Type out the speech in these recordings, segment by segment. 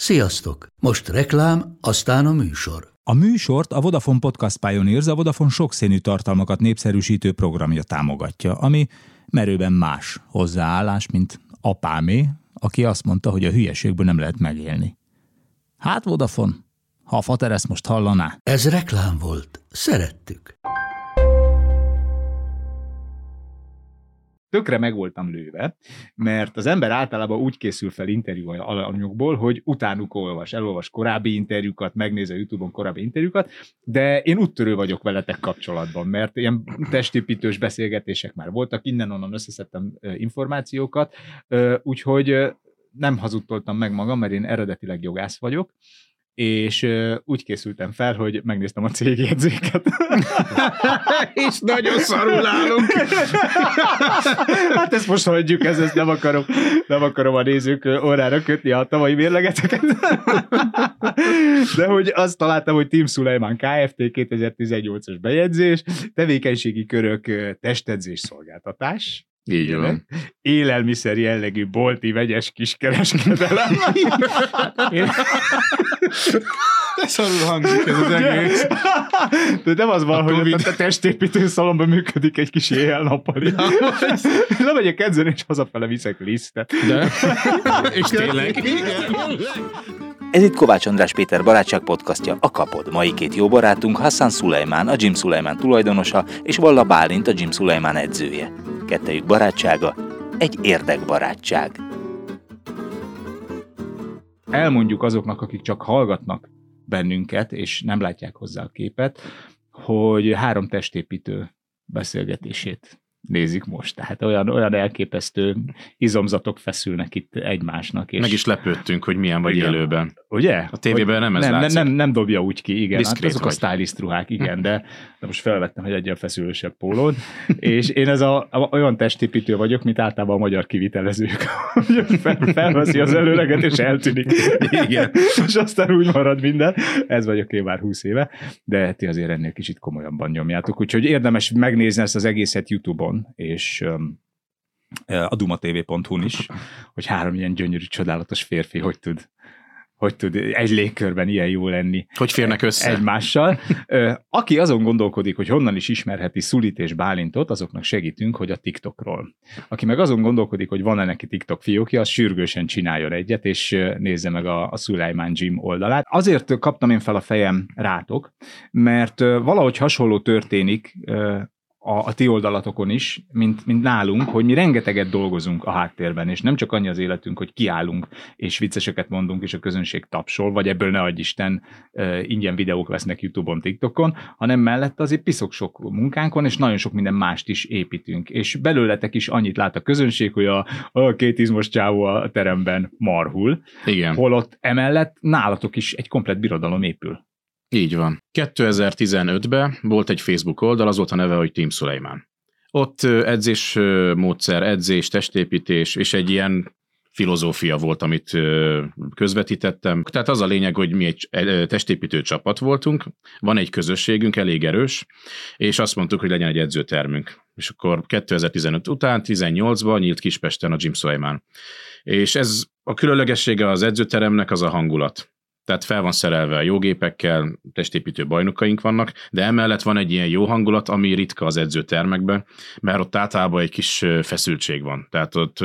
Sziasztok! Most reklám, aztán a műsor. A műsort a Vodafone Podcast Pioneers a Vodafone sokszínű tartalmakat népszerűsítő programja támogatja, ami merőben más hozzáállás, mint apámé, aki azt mondta, hogy a hülyeségből nem lehet megélni. Hát Vodafone, ha a fater ezt most hallaná. Ez reklám volt. Szerettük. Tökre meg voltam lőve, mert az ember általában úgy készül fel interjú alanyokból, hogy utánuk olvas, elolvas korábbi interjúkat, megnéz a YouTube-on korábbi interjúkat, de én úttörő vagyok veletek kapcsolatban, mert ilyen testépítős beszélgetések már voltak, innen-onnan összeszedtem információkat, úgyhogy nem hazudtoltam meg magam, mert én eredetileg jogász vagyok, és uh, úgy készültem fel, hogy megnéztem a cégjegyzéket. és nagyon szarul állunk. hát ezt most hagyjuk, ez, ezt nem akarom, nem akarom a nézők órára kötni a tavalyi mérlegeteket. De hogy azt találtam, hogy Team Suleiman Kft. 2018-as bejegyzés, tevékenységi körök testedzés szolgáltatás, így van. Élelmiszer jellegű bolti vegyes kiskereskedelem. Ez szarul hangzik ez az egész. De nem az van, hogy a testépítő szalomban működik egy kis éjjel-nappali. Nem megyek edzeni, és hazafele viszek lisztet. De? és tényleg? Ez itt Kovács András Péter barátság podcastja, a Kapod. Mai két jó barátunk Hassan Sulejmán, a Jim Sulejmán tulajdonosa, és Valla Bálint, a Jim Sulejmán edzője. Kettejük barátsága, egy érdekbarátság. Elmondjuk azoknak, akik csak hallgatnak bennünket, és nem látják hozzá a képet, hogy három testépítő beszélgetését nézik most. Tehát olyan, olyan elképesztő izomzatok feszülnek itt egymásnak. És Meg is lepődtünk, hogy milyen vagy igen. élőben. Ugye? A tévében nem ez nem, látszik. Nem, nem, nem dobja úgy ki, igen. Hát azok vagy. a stylist ruhák, igen, de, de most felvettem, hogy egyen feszülősebb pólód. és én ez a, a, olyan testépítő vagyok, mint általában a magyar kivitelezők. Fel, felveszi az előleget, és eltűnik. Igen. és aztán úgy marad minden. Ez vagyok én már 20 éve, de ti azért ennél kicsit komolyabban nyomjátok. Úgyhogy érdemes megnézni ezt az egészet YouTube-on, és um, a dumatv.hu-n is, hogy három ilyen gyönyörű, csodálatos férfi hogy tud hogy tud egy légkörben ilyen jó lenni. Hogy férnek össze? Egymással. Aki azon gondolkodik, hogy honnan is ismerheti Szulit és Bálintot, azoknak segítünk, hogy a TikTokról. Aki meg azon gondolkodik, hogy van-e neki TikTok fiókja, az sürgősen csináljon egyet, és nézze meg a, a Sulaiman Gym oldalát. Azért kaptam én fel a fejem rátok, mert valahogy hasonló történik a, a ti oldalatokon is, mint, mint nálunk, hogy mi rengeteget dolgozunk a háttérben, és nem csak annyi az életünk, hogy kiállunk, és vicceseket mondunk, és a közönség tapsol, vagy ebből ne adj Isten, ingyen videók lesznek YouTube-on, TikTokon, hanem mellett azért piszok sok munkánkon, és nagyon sok minden mást is építünk. És belőletek is annyit lát a közönség, hogy a, a két izmos csávó a teremben marhul. Igen. Holott emellett nálatok is egy komplet birodalom épül. Így van. 2015-ben volt egy Facebook oldal, az volt a neve, hogy Team Suleiman. Ott edzés módszer, edzés, testépítés, és egy ilyen filozófia volt, amit közvetítettem. Tehát az a lényeg, hogy mi egy testépítő csapat voltunk, van egy közösségünk, elég erős, és azt mondtuk, hogy legyen egy edzőtermünk. És akkor 2015 után, 18-ban nyílt Kispesten a Jim Suleiman. És ez a különlegessége az edzőteremnek az a hangulat tehát fel van szerelve a jógépekkel, testépítő bajnokaink vannak, de emellett van egy ilyen jó hangulat, ami ritka az edzőtermekben, mert ott általában egy kis feszültség van. Tehát ott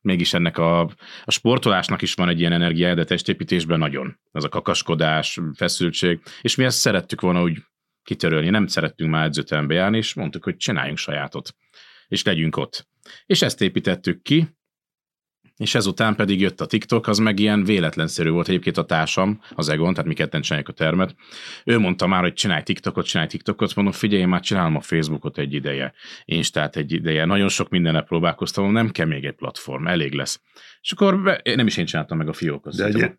mégis ennek a, a sportolásnak is van egy ilyen energia, de testépítésben nagyon. Az a kakaskodás, feszültség, és mi ezt szerettük volna úgy kitörölni, nem szerettünk már edzőterembe járni, és mondtuk, hogy csináljunk sajátot, és legyünk ott. És ezt építettük ki, és ezután pedig jött a TikTok, az meg ilyen véletlenszerű volt egyébként a társam, az Egon, tehát mi ketten csináljuk a termet. Ő mondta már, hogy csinálj TikTokot, csinálj TikTokot, mondom, figyelj, én már csinálom a Facebookot egy ideje, Instát egy ideje, nagyon sok mindenre próbálkoztam, nem kell még egy platform, elég lesz. És akkor be, nem is én csináltam meg a fiókot. De egy,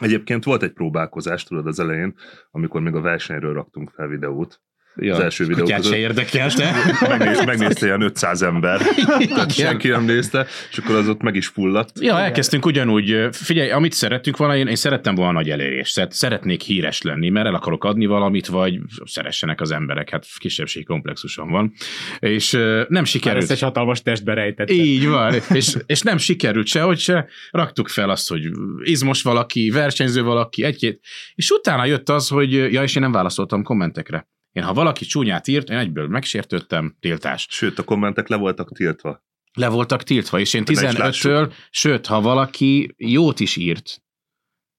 Egyébként volt egy próbálkozás, tudod, az elején, amikor még a versenyről raktunk fel videót, Ja, az első videó kutyát se között. érdekes, de... Megnéz, megnézte ilyen 500 ember, tehát senki nem nézte, és akkor az ott meg is fulladt. Ja, elkezdtünk ugyanúgy, figyelj, amit szerettünk volna, én, én szerettem volna nagy elérés, Szeret, szeretnék híres lenni, mert el akarok adni valamit, vagy szeressenek az emberek, hát kisebbség komplexusom van, és nem sikerült. egy hatalmas testbe rejtette. Így van, és, és nem sikerült se, hogy se raktuk fel azt, hogy izmos valaki, versenyző valaki, egy-két, és utána jött az, hogy ja, és én nem válaszoltam kommentekre. Én ha valaki csúnyát írt, én egyből megsértődtem, tiltás. Sőt, a kommentek le voltak tiltva. Le voltak tiltva, és én Ne is 15-től, sőt, ha valaki jót is írt,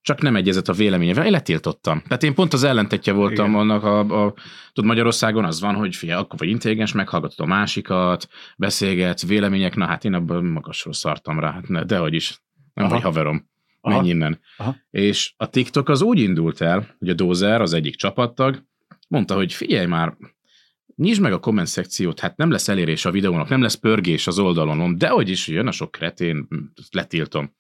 csak nem egyezett a véleményevel, én letiltottam. Tehát én pont az ellentetje voltam Igen. annak, a, a, tudod, Magyarországon az van, hogy figyelj, akkor vagy intelligens, meghallgatod a másikat, beszélgetsz, vélemények, na hát én abban magasról szartam rá, hát ne, dehogy is, nem Aha. vagy haverom, Aha. menj innen. Aha. És a TikTok az úgy indult el, hogy a Dozer, az egyik csapattag, mondta, hogy figyelj már, nyisd meg a komment szekciót, hát nem lesz elérés a videónak, nem lesz pörgés az oldalonon, de hogy is jön a sok kretén, ezt letiltom.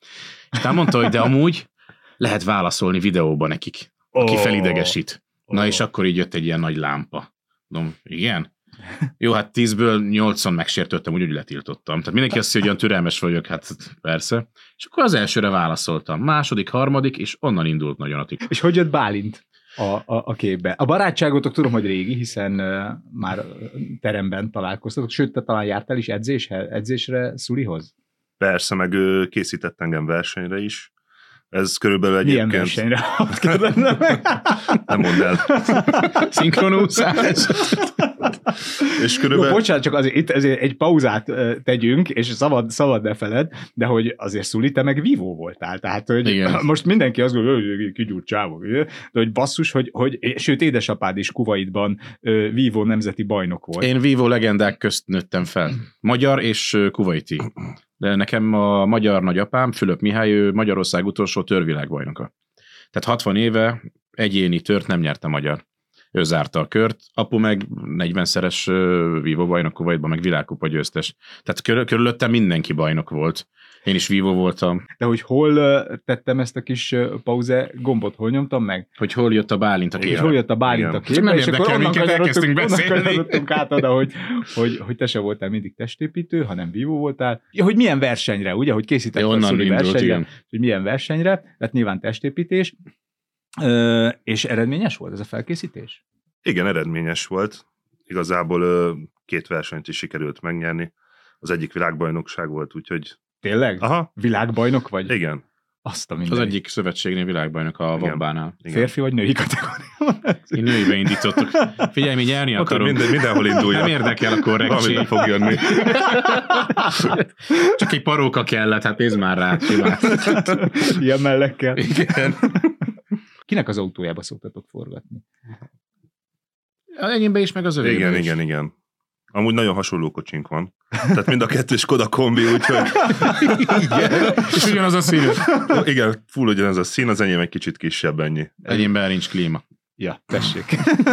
És mondta, hogy de amúgy lehet válaszolni videóban nekik, aki Ó. felidegesít. Na Ó. és akkor így jött egy ilyen nagy lámpa. Mondom, igen? Jó, hát tízből nyolcon megsértődtem, úgy, úgy letiltottam. Tehát mindenki azt hiszi, hogy olyan türelmes vagyok, hát persze. És akkor az elsőre válaszoltam. Második, harmadik, és onnan indult nagyon a TikTok. És hogy jött Bálint a, a, a képbe? A barátságotok tudom, hogy régi, hiszen már teremben találkoztatok, sőt, te talán jártál is edzéshez, edzésre Szulihoz? Persze, meg ő készített engem versenyre is. Ez körülbelül Milyen egyébként... versenyre? Kérdezem meg. Nem mondd el. Szinkronúszás. És Jó, körülbelül... bocsánat, csak azért itt ezért egy pauzát tegyünk, és szabad, szabad ne feled, de hogy azért Szuli, te meg vívó voltál, tehát hogy Igen. most mindenki azt gondolja, hogy kigyúrt csávok, de hogy basszus, hogy, hogy sőt, édesapád is Kuwaitban ö, vívó nemzeti bajnok volt. Én vívó legendák közt nőttem fel. Magyar és kuvaiti. De nekem a magyar nagyapám, Fülöp Mihály, ő Magyarország utolsó törvilágbajnoka. Tehát 60 éve egyéni tört nem nyerte magyar. Ő zárta a kört, apu meg 40-szeres ö, vívó bajnok Kuwaitban, meg világkupa győztes. Tehát körül, körülöttem mindenki bajnok volt. Én is vívó voltam. De hogy hol tettem ezt a kis pauze gombot, hol nyomtam meg? Hogy hol jött a Bálint a És képbe. hol jött a Bálint a képbe, nem és akkor onnan kanyarodtunk, onnan beszélni. kanyarodtunk át oda, hogy, hogy, hogy te se voltál mindig testépítő, hanem vívó voltál. Ja, hogy milyen versenyre, ugye, hogy készítettél a Onnan indult, versenyre, igen. hogy milyen versenyre, tehát nyilván testépítés, Ö, és eredményes volt ez a felkészítés? Igen, eredményes volt. Igazából ö, két versenyt is sikerült megnyerni. Az egyik világbajnokság volt, úgyhogy... Tényleg? Aha, Világbajnok vagy? igen. Azt a Az mindenit. egyik szövetségnél világbajnok a. Vabbánál. Férfi vagy női kategória? Én nőibe indítottuk. Figyelj, mi nyerni Mondtad, akarunk. minden, mindenhol indulja. Nem érdekel a Valami korrektség. be fog jönni. Csak egy paróka kellett, hát nézd már rá. Ilyen mellekkel. Igen. Kinek az autójába szoktatok forgatni? Az enyémbe is, meg az övébe Igen, is. igen, igen. Amúgy nagyon hasonló kocsink van. Tehát mind a kettő Skoda kombi, úgyhogy Igen. És ugyanaz a szín. igen, full ugyanez a szín, az enyém egy kicsit kisebb ennyi. Enyémben nincs klíma. Ja, tessék.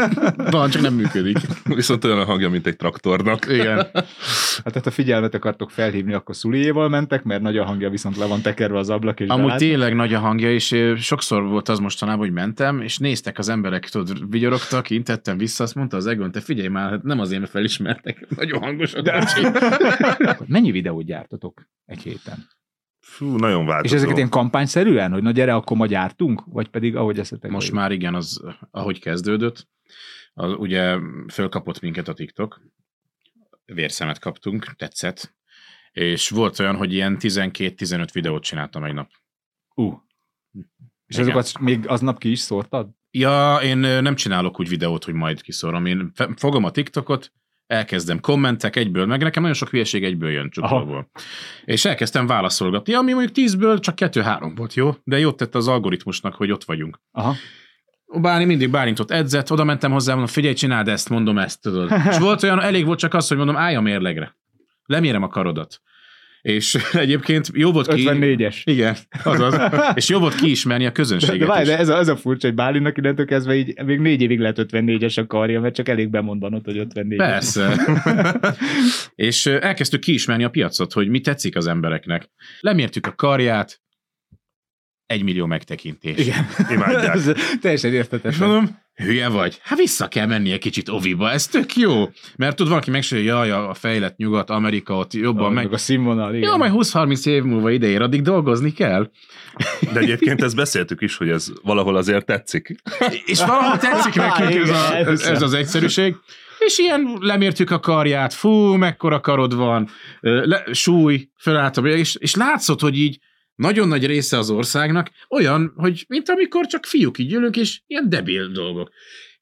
Van, csak nem működik. Viszont olyan a hangja, mint egy traktornak. Igen. Hát tehát a figyelmet akartok felhívni, akkor Szuliéval mentek, mert nagy a hangja viszont le van tekerve az ablak, és Amúgy belát. tényleg nagy a hangja, és sokszor volt az mostanában, hogy mentem, és néztek az emberek, tudod, vigyorogtak, intettem vissza, azt mondta az Egon, te figyelj már, hát nem azért, mert felismertek, nagyon hangos a De-. Mennyi videót gyártotok egy héten? Fú, nagyon változó. És ezeket ilyen kampányszerűen, hogy na gyere, akkor ma gyártunk? Vagy pedig ahogy eszetek? Most már igen, az, ahogy kezdődött, az, ugye fölkapott minket a TikTok, vérszemet kaptunk, tetszett, és volt olyan, hogy ilyen 12-15 videót csináltam egy nap. Uh. És Igen. azokat még aznap ki is szórtad? Ja, én nem csinálok úgy videót, hogy majd kiszorom. Én fogom a TikTokot, elkezdem kommentek egyből, meg nekem nagyon sok hülyeség egyből jön csukóból. És elkezdtem válaszolgatni, ami mondjuk tízből csak kettő-három volt, jó? De jót tett az algoritmusnak, hogy ott vagyunk. Aha. Báni mindig Bálintot edzett, oda mentem hozzá, mondom, figyelj, csináld ezt, mondom ezt, tudod. És volt olyan, elég volt csak az, hogy mondom, állj a mérlegre. Lemérem a karodat. És egyébként jó volt ki... 54-es. Igen, azaz. És jó volt kiismerni a De, közönséget de, várj, is. de ez, a, ez a furcsa, hogy Bálinnak innentől kezdve így még négy évig lehet 54-es a karja, mert csak elég bemondanod, hogy 54-es. Persze. és elkezdtük kiismerni a piacot, hogy mi tetszik az embereknek. Lemértük a karját, egy millió megtekintés. Igen. Imádják. Ez teljesen És értetetlen. mondom, hülye vagy? Hát vissza kell menni egy kicsit oviba, ez tök jó. Mert tud valaki megsérni, jaj, a fejlett nyugat, Amerika ott jobban meg a színvonal, igen. Jó, majd 20-30 év múlva ideér, addig dolgozni kell. De egyébként ezt beszéltük is, hogy ez valahol azért tetszik. És valahol tetszik nekünk ez, a, ez, az egyszerűség. És ilyen lemértük a karját, fú, mekkora karod van, le, súly, fölálltam, és, és látszott, hogy így nagyon nagy része az országnak olyan, hogy mint amikor csak fiúk így ülünk, és ilyen debil dolgok.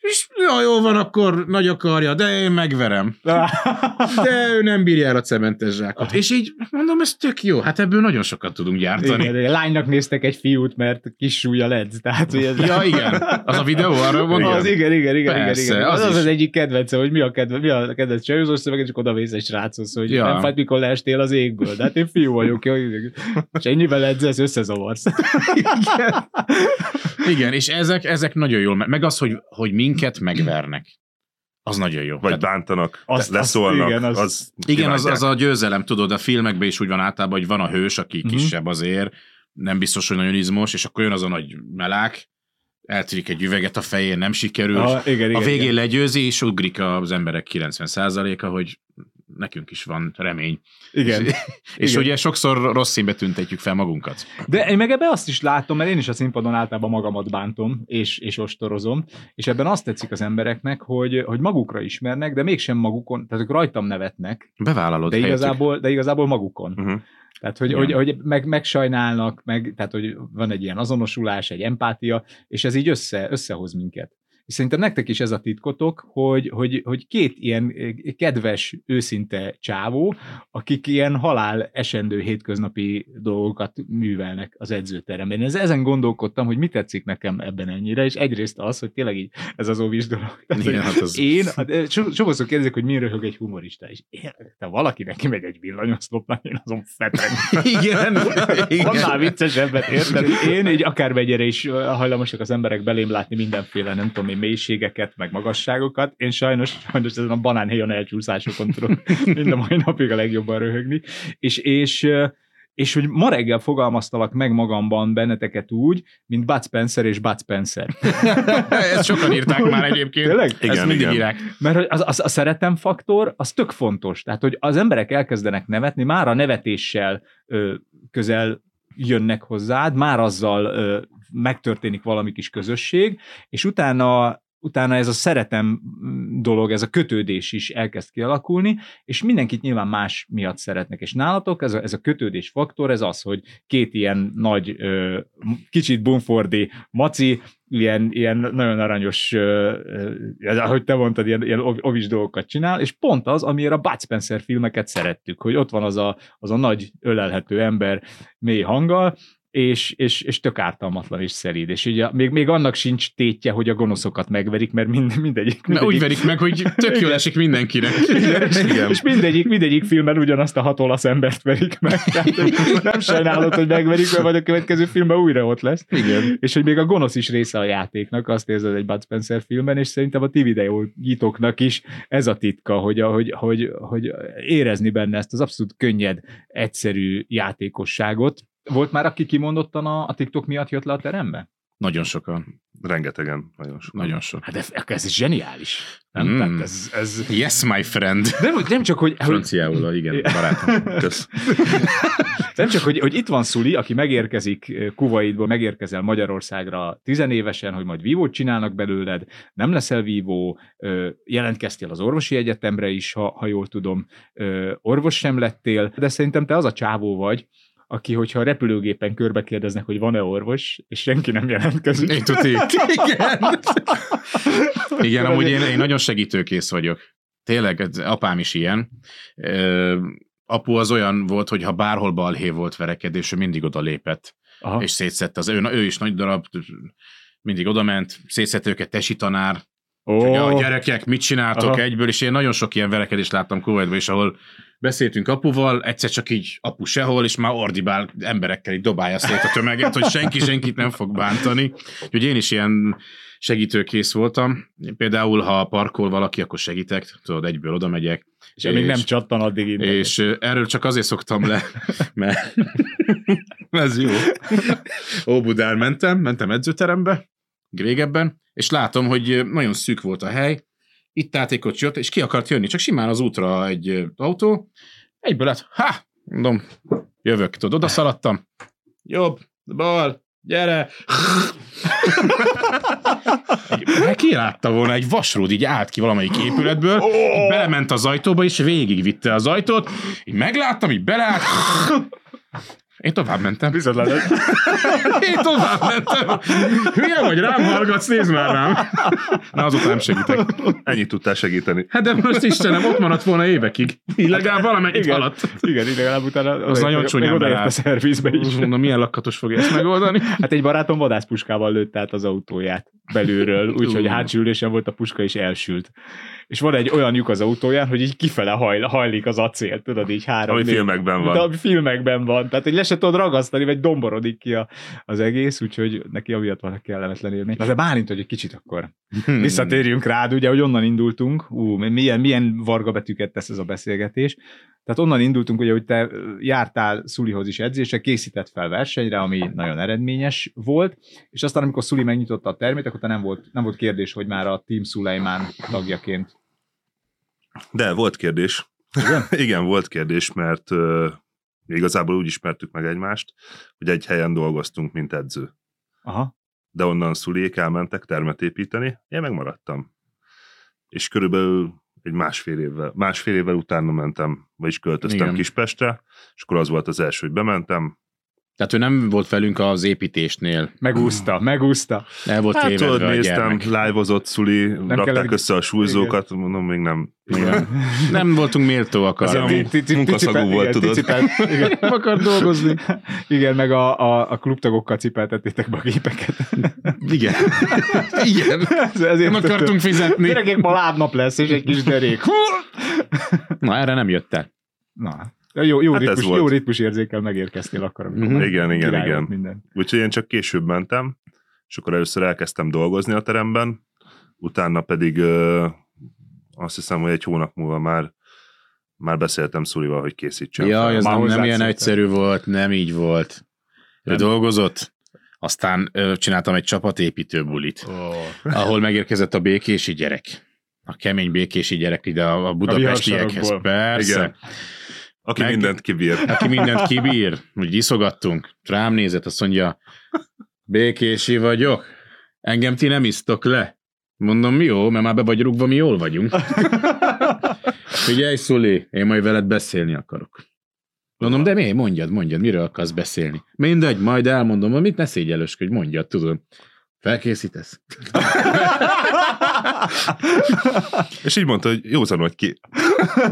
És ja, jó van, akkor nagy a karja, de én megverem. De ő nem bírja el a cementes zsákot. És így mondom, ez tök jó, hát ebből nagyon sokat tudunk gyártani. Igen, igen, lánynak néztek egy fiút, mert kis súlya lett. Tehát, hogy ez Ja, igen. Az a videó arra mondja? Az, igen, igen, igen, igen, Persze, igen. az Az az, is. az egyik kedvence, hogy mi a kedvenc, mi a kedvenc csajozós szöveg, csak oda vész egy sráchoz, hogy Ja. nem fájt, mikor leestél az égből. De hát én fiú vagyok, jó, és ennyivel edzelsz, összezavarsz. Igen, és ezek, ezek nagyon jól, me- meg az, hogy, hogy minket megvernek. Az nagyon jó. Vagy Tehát- bántanak, Azt- leszólnak. igen, az, azt- Igen, az, az a győzelem, tudod, a filmekben is úgy van általában, hogy van a hős, aki Mhm. kisebb azért, nem biztos, hogy nagyon izmos, és akkor jön az a nagy melák, eltörik egy üveget a fején, nem sikerül, Ah, igen, igen, a végén igen. legyőzi, és ugrik az emberek 90%-a, hogy nekünk is van remény. igen. És Igen. ugye sokszor rossz színbe tüntetjük fel magunkat. De én meg ebben azt is látom, mert én is a színpadon általában magamat bántom, és, és ostorozom, és ebben azt tetszik az embereknek, hogy, hogy magukra ismernek, de mégsem magukon, tehát ők rajtam nevetnek, Bevállalod de helyettük. igazából, de igazából magukon. Uh-huh. Tehát, hogy, Igen. hogy, hogy meg, megsajnálnak, meg, tehát, hogy van egy ilyen azonosulás, egy empátia, és ez így össze, összehoz minket. És szerintem nektek is ez a titkotok, hogy, hogy, hogy két ilyen eh, kedves, őszinte csávó, akik ilyen halál esendő hétköznapi dolgokat művelnek az edzőteremben. Én ez- ezen gondolkodtam, hogy mi tetszik nekem ebben ennyire, és egyrészt az, hogy tényleg így ez az óvis dolog. Tehát, Igen, hát az- Én, hát, so, sokszor kérdezik, hogy mi röhög egy humorista, és én, te valaki neki megy egy villanyoszlopnak, én azon fetek. Igen, Annál igen. viccesebbet, érted? Én így akármennyire is ö, hajlamosak az emberek belém látni mindenféle, nem tudom én, mélységeket, meg magasságokat. Én sajnos, sajnos ezen a banánhéjon elcsúszásokon tudom mind a mai napig a legjobban röhögni. És, és, és hogy ma reggel fogalmaztalak meg magamban benneteket úgy, mint Bud Spencer és Bud Spencer. Ezt sokan írták már egyébként. Tényleg? Ezt Igen, mindig igen. írják. Mert az, az, a szeretem faktor, az tök fontos. Tehát, hogy az emberek elkezdenek nevetni, már a nevetéssel ö, közel jönnek hozzád, már azzal ö, megtörténik valami kis közösség, és utána utána ez a szeretem dolog, ez a kötődés is elkezd kialakulni, és mindenkit nyilván más miatt szeretnek. És nálatok ez a, ez a kötődés faktor, ez az, hogy két ilyen nagy, kicsit bumfordi maci, ilyen, ilyen nagyon aranyos, ö, ahogy te mondtad, ilyen, ilyen ov- ovis dolgokat csinál, és pont az, amiért a Bud Spencer filmeket szerettük, hogy ott van az a, az a nagy ölelhető ember mély hanggal, és, és, és tök ártalmatlan és szelíd. És ugye még, még annak sincs tétje, hogy a gonoszokat megverik, mert mind, mindegyik, mindegyik úgy verik meg, hogy tök jól esik mindenkinek. igen, és, Igen. és mindegyik, mindegyik filmben ugyanazt a hat olasz embert verik meg. Tehát, nem sajnálod, hogy megverik, mert majd a következő filmben újra ott lesz. Igen. És hogy még a gonosz is része a játéknak, azt érzed egy Bud Spencer filmben, és szerintem a ti videógyítóknak is ez a titka, hogy, hogy, hogy, hogy érezni benne ezt az abszolút könnyed, egyszerű játékosságot. Volt már, aki kimondottan a, a TikTok miatt jött le a terembe? Nagyon sokan. Rengetegen, nagyon sok. Nagyon sok. Hát de, ez zseniális. Nem? Mm. Tehát ez, ez... Yes, my friend. Nem, nem csak, hogy, Franciául, igen, barátom. Kösz. Nem csak, hogy, hogy itt van Szuli, aki megérkezik eh, Kuwaitból, megérkezel Magyarországra tizenévesen, hogy majd vívót csinálnak belőled, nem leszel vívó, jelentkeztél az orvosi egyetemre is, ha, ha jól tudom, orvos sem lettél, de szerintem te az a csávó vagy, aki, hogyha a repülőgépen körbe kérdeznek, hogy van-e orvos, és senki nem jelentkezik. Én tuti. Igen. Igen, amúgy én, én nagyon segítőkész vagyok. Tényleg, apám is ilyen. Ö, apu az olyan volt, hogy ha bárhol balhé volt verekedés, ő mindig oda lépett, Aha. és szétszette az ő, ő is nagy darab, mindig oda ment, szétszette őket tesi tanár, Ó, hogy a gyerekek, mit csináltok Aha. egyből, és én nagyon sok ilyen verekedést láttam Kuwaitban is, ahol beszéltünk apuval, egyszer csak így apu sehol, és már ordibál emberekkel így dobálja szét a tömeget, hogy senki senkit nem fog bántani. Úgyhogy én is ilyen segítőkész voltam. Például, ha parkol valaki, akkor segítek, tudod, egyből oda megyek. És amíg nem csattan, addig innen. És erről csak azért szoktam le, mert ez jó. Óbudán mentem, mentem edzőterembe, régebben, és látom, hogy nagyon szűk volt a hely, itt átékot jött, és ki akart jönni, csak simán az útra egy autó, egyből lett, ha, mondom, jövök, tudod, oda szaladtam, jobb, bal, gyere, Meg kilátta volna egy vasrúd, így állt ki valamelyik épületből, így belement az ajtóba, és végigvitte az ajtót, így megláttam, így beleállt, én tovább mentem. Bizony lett. Én tovább mentem. Hülye vagy, rám hallgatsz, nézd már rám. Na, azóta nem segítek. Ennyit tudtál segíteni. Hát de most Istenem, ott maradt volna évekig. Így legalább valamennyit Igen. haladt. Igen, ide legalább utána Az nagyon csúnyán odaért a szervizbe is. Mondom, milyen lakatos fogja ezt megoldani. Hát egy barátom vadászpuskával lőtt át az autóját belülről, úgyhogy hátsó ülésen volt a puska és elsült. És van egy olyan lyuk az autóján, hogy így kifele hajl, hajlik az acél, tudod, így három. Ami négy- filmekben De van. ami filmekben van. Tehát, hogy le se tudod ragasztani, vagy domborodik ki a, az egész, úgyhogy neki amiatt van kellemetlen élmény. Na de Bálint, hogy egy kicsit akkor Hmm. visszatérjünk rád, ugye, hogy onnan indultunk. Ú, milyen, milyen varga betűket tesz ez a beszélgetés. Tehát onnan indultunk, ugye, hogy te jártál Szulihoz is edzésre, készített fel versenyre, ami nagyon eredményes volt, és aztán, amikor Szuli megnyitotta a termét, akkor te nem volt, nem volt kérdés, hogy már a Team Szulajmán tagjaként. De volt kérdés. Igen? Igen, volt kérdés, mert uh, igazából úgy ismertük meg egymást, hogy egy helyen dolgoztunk, mint edző. Aha. De onnan szuliék elmentek termet építeni, én megmaradtam. És körülbelül egy másfél évvel, másfél évvel utána mentem, vagyis költöztem Igen. Kispestre, és akkor az volt az első, hogy bementem. Tehát ő nem volt velünk az építésnél. Megúszta, megúszta. El volt Hát tudod, néztem, live-ozott szuli, rakták kellett- össze a súlyzókat, mondom, még nem. Igen. Nem voltunk méltóak arra. munkaszagú volt, igen, tudod. Igen. Nem akar dolgozni. Igen, meg a, a, a klubtagokkal cipeltettétek be a gépeket. Igen. Igen. Ez- Ezért Nem akartunk fizetni. Gyerekek, ma lábnap lesz, és egy kis derék. Na, erre nem jött el. Na, jó, jó, Hát ez ritmus, volt. jó ritmus érzékkel megérkeztél akkor. amikor Mhm. már Igen, igen, igen. Minden. Úgyhogy én csak később mentem, és akkor először elkezdtem dolgozni a teremben, utána pedig ö, azt hiszem, hogy egy hónap múlva már már beszéltem Szulival, hogy készítsem Ja, fel. ez Már nem, nem ilyen egyszerű volt, nem így volt. Ő Nem. dolgozott, aztán ö, csináltam egy csapatépítő bulit, Oh. ahol megérkezett a békési gyerek. A kemény békési gyerek ide a, a budapestiekhez. viharsarokból. Persze. Igen. Aki Meg- mindent kibír. Aki mindent kibír, hogy iszogattunk. Rám nézett, azt mondja, békési vagyok, engem ti nem isztok le. Mondom, jó, mert már be vagy rúgva, mi jól vagyunk. Figyelj, Szuli, én majd veled beszélni akarok. Mondom, de mi? Mondjad, mondjad, miről akarsz beszélni? Mindegy, majd elmondom, hogy mit ne szégyelősködj, mondjad, tudod. Felkészítesz? És így mondta, hogy józan vagy ki.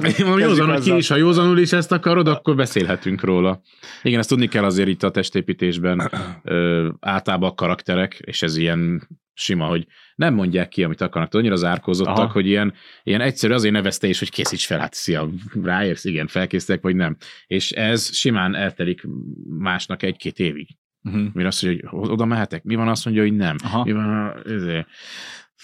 Én mondom, józan, hogy ki is, ha józanul is ezt akarod, akkor beszélhetünk róla. Igen, ezt tudni kell azért itt a testépítésben ö, általában a karakterek, és ez ilyen sima, hogy nem mondják ki, amit akarnak. Tudod, annyira zárkózottak, Aha. hogy ilyen, ilyen egyszerű azért nevezte is, hogy készíts fel, hát szia, ráérsz, igen, felkészítek, vagy nem. És ez simán eltelik másnak egy-két évig. Uh-huh. Mire azt mondja, hogy oda mehetek? Mi van azt mondja, hogy nem? Aha. Mi van ezért?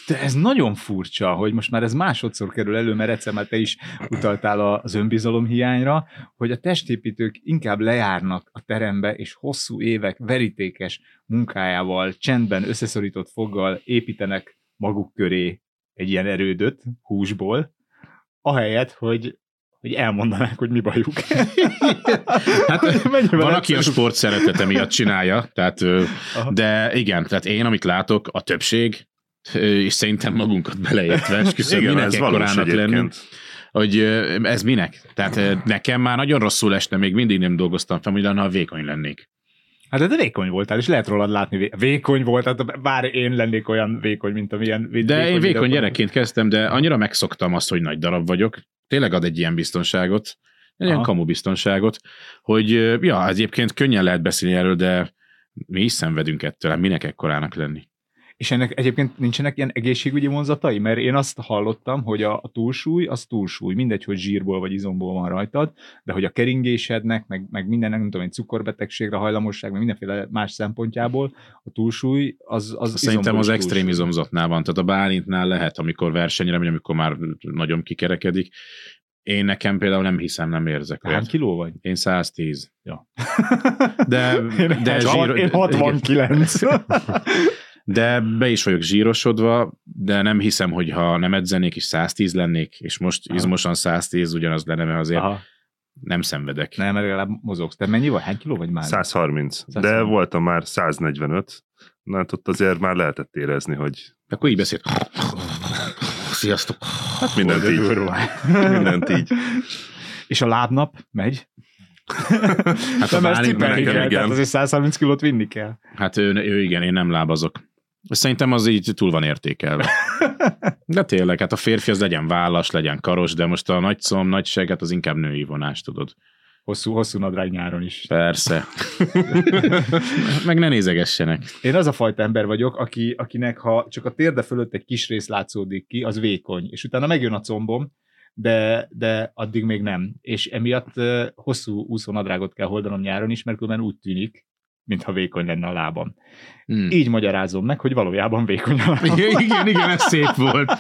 De ez nagyon furcsa, hogy most már ez másodszor kerül elő, mert egyszer már te is utaltál az önbizalom hiányra, hogy a testépítők inkább lejárnak a terembe, és hosszú évek verítékes munkájával, csendben összeszorított foggal építenek maguk köré egy ilyen erődöt húsból, ahelyett, hogy hogy elmondanák, hogy mi bajuk. Hát van, aki a sport szeretete miatt csinálja, tehát, Aha. de igen, tehát én, amit látok, a többség, és szerintem magunkat beleértve, esküszöm, Igen, minek ekkorának lenni, egyébként. hogy ez minek? Tehát nekem már nagyon rosszul esne, még mindig nem dolgoztam fel, hogy lenne, ha vékony lennék. Hát de vékony voltál, és lehet rólad látni, vé- vékony volt, hát bár én lennék olyan vékony, mint amilyen mint De én vékony gyerekként kezdtem, de annyira megszoktam azt, hogy nagy darab vagyok. Tényleg ad egy ilyen biztonságot, egy ilyen kamu biztonságot, hogy ja, egyébként könnyen lehet beszélni erről, de mi is szenvedünk ettől, hát minek ekkorának lenni. És ennek egyébként nincsenek ilyen egészségügyi vonzatai? Mert én azt hallottam, hogy a, a túlsúly az túlsúly, mindegy, hogy zsírból vagy izomból van rajtad, de hogy a keringésednek, meg, meg mindennek, nem tudom, egy cukorbetegségre, hajlamosság, meg mindenféle más szempontjából a túlsúly az, az Szerintem az extrém izomzatnál van, tehát a bálintnál lehet, amikor versenyre megy, amikor már nagyon kikerekedik. Én nekem például nem hiszem, nem érzek Hány olyat. kiló vagy? Én 110. Ja. De, Én, de, zsíro... én 69. de be is vagyok zsírosodva, de nem hiszem, hogy ha nem edzenék és 110 lennék, és most Aha. izmosan 110 ugyanaz lenne, mert azért Aha. nem szenvedek. Nem, mert legalább mozogsz. Te mennyi vagy? Hány kiló vagy már? 130. De 130. voltam már 145. Na hát ott azért már lehetett érezni, hogy Akkor így beszélt. Sziasztok. hát mindent De így. Mindent így. És a lábnap megy? Hát Nem, a ezt nekem kell, igen. tehát azért 130 kilót vinni kell. Hát ő, ő igen, én nem lábazok. Szerintem az így túl van értékelve. De tényleg, hát a férfi az legyen vállas, legyen karos, de most a nagy szom, nagy seget az inkább női vonás, tudod. Hosszú, hosszú nadrág nyáron is. Persze. Meg ne nézegessenek. Én az a fajta ember vagyok, aki, akinek ha csak a térde fölött egy kis rész látszódik ki, az vékony, és utána megjön a combom, de, de addig még nem. És emiatt hosszú úszónadrágot kell hordanom nyáron is, mert különben úgy tűnik, mintha vékony lenne a lábam. Hmm. Így magyarázom meg, hogy valójában vékony a lábam. Igen, igen, igen, ez szép volt.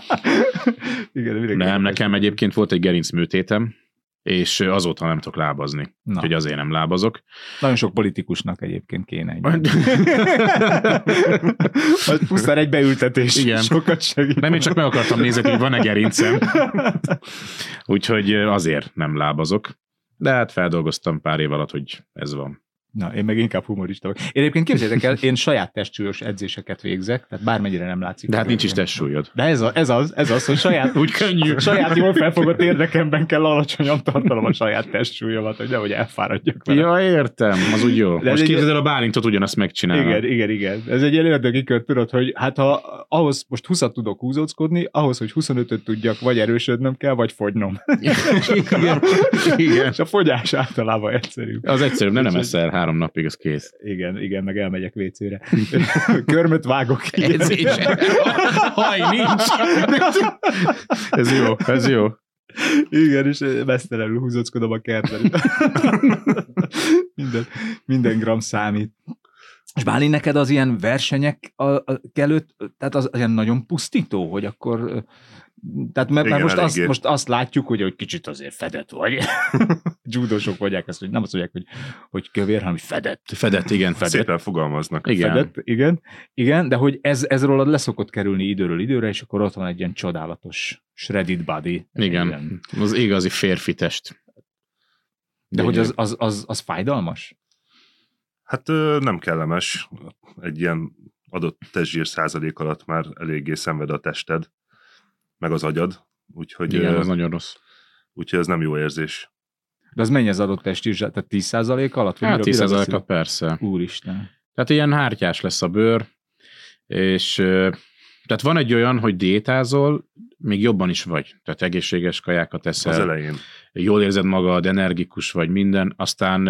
igen, Nem, nekem egyébként volt egy gerincműtétem, és azóta nem tudok lábazni. Na, Úgyhogy azért nem lábazok. nagyon sok politikusnak egyébként kéne egy. Pusztán egy beültetés. Igen. Sokat segít. Nem, én csak meg akartam nézni, hogy van-e gerincem. Úgyhogy azért nem lábazok. De hát feldolgoztam pár év alatt, hogy ez van. Na, én meg inkább humorista vagyok. Én egyébként képzeljétek el, én saját testsúlyos edzéseket végzek, tehát bármennyire nem látszik. De hát nincs is testsúlyod. De ez, a, ez, az, ez az, hogy saját, Úgy könnyű. saját jól felfogott érdekemben kell alacsonyan tartalom a saját testsúlyomat, hogy nehogy elfáradjak vele. Ja, értem, az úgy jó. De Most egy- képzeld el, a Bálintot ugyanazt megcsinálna. Igen, igen, igen. Ez egy ilyen ördögi kör, tudod, hogy hát ha ahhoz most 20 tudok húzóckodni, ahhoz, hogy 25-öt tudjak, vagy erősödnöm kell, vagy fogynom. igen, igen. És a fogyás általában egyszerű. Az egyszerűbb, nem, nem eszel három napig, az kész. Igen, igen, meg elmegyek WC-re. Körmöt vágok. Ez is. Haj, nincs. Ez jó, ez jó. Igen, és mesztelenül húzóckodom a kertben. minden, minden gram számít. És Bálint, neked az ilyen versenyek előtt, tehát az, az ilyen nagyon pusztító, hogy akkor tehát mert, mert Igen, most, azt, most azt látjuk, hogy, hogy kicsit azért fedett vagy. Judósok vagyják ezt, hogy nem azt mondják, hogy, hogy kövér, hanem fedett. Fedett, igen, fedett. Szépen fogalmaznak. Igen. Fedett, igen, igen, de hogy ez, ez rólad leszokott kerülni időről időre, és akkor ott van egy ilyen csodálatos shredded body. Igen, Ilyen. az igazi férfi test. De hogy az, az, az, az fájdalmas? Hát nem kellemes. Egy ilyen adott testzsír százalék alatt már eléggé szenved a tested, meg az agyad, úgyhogy, Igen, az nagyon rossz. úgyhogy ez nem jó érzés. De az mennyi az adott testízs? Tehát 10% alatt? Hát miről- 10 miről at persze. Úristen. Tehát ilyen hártyás lesz a bőr, és tehát van egy olyan, hogy diétázol, még jobban is vagy. Tehát egészséges kajákat Az eszel, elején. jól érzed magad, energikus vagy minden, aztán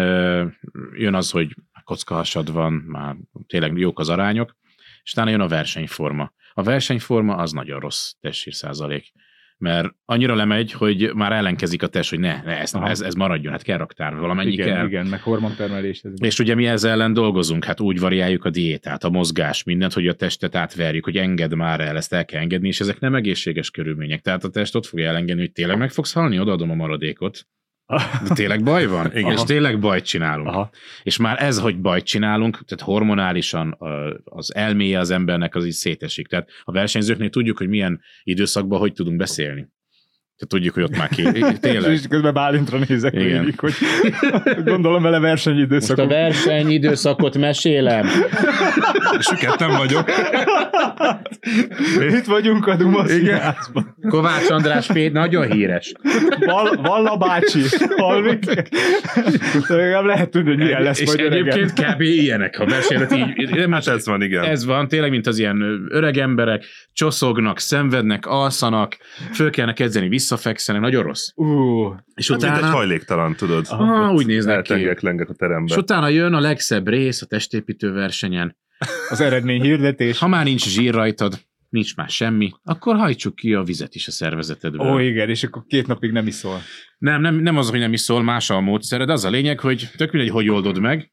jön az, hogy kockahasad van, már tényleg jók az arányok, és utána jön a versenyforma. A versenyforma az nagyon rossz testsír százalék, mert annyira lemegy, hogy már ellenkezik a test, hogy ne, ne ez, Aha. ez, ez maradjon, hát kell raktár, valamennyi igen, kell. igen, meg hormontermelés. Ez És ugye mi ezzel ellen dolgozunk, hát úgy variáljuk a diétát, a mozgás, mindent, hogy a testet átverjük, hogy engedd már el, ezt el kell engedni, és ezek nem egészséges körülmények. Tehát a test ott fogja elengedni, hogy tényleg meg fogsz halni, odaadom a maradékot. De tényleg baj van? Igen. És tényleg bajt csinálunk. Aha. És már ez, hogy bajt csinálunk, tehát hormonálisan az elméje az embernek az így szétesik. Tehát a versenyzőknél tudjuk, hogy milyen időszakban hogy tudunk beszélni. Tehát tudjuk, hogy ott már ki. Tényleg. És közben Bálintra nézek Igen. végig, hogy gondolom vele versenyidőszakok. verseny időszakot mesélem. Süketten vagyok. Itt vagyunk a Dumaszínházban. Kovács András Péter nagyon híres. Val, Valla bácsi, halljuk. Nem lehet tudni, hogy milyen lesz és majd öregen. egyébként kb. ilyenek a mesélet így. Nem, Hát ez van, igen. ez van, tényleg, mint az ilyen öreg emberek, csoszognak, szenvednek, alszanak, föl kellene kezdeni, visszafekszenek, nagyon rossz. Ú, És Nem, mint egy utána, hajléktalan, tudod. ah, úgy néznek ki. Lengek a És terembe. utána jön a legszebb rész a testépítő versenyen, az eredmény hirdetés. Ha már nincs zsír rajtad, nincs már semmi, akkor hajtsuk ki a vizet is a szervezetedből. Ó, igen, és akkor két napig nem iszol. Nem, nem, nem az, hogy nem iszol, más a módszered. Az a lényeg, hogy tök mindegy, hogy oldod meg.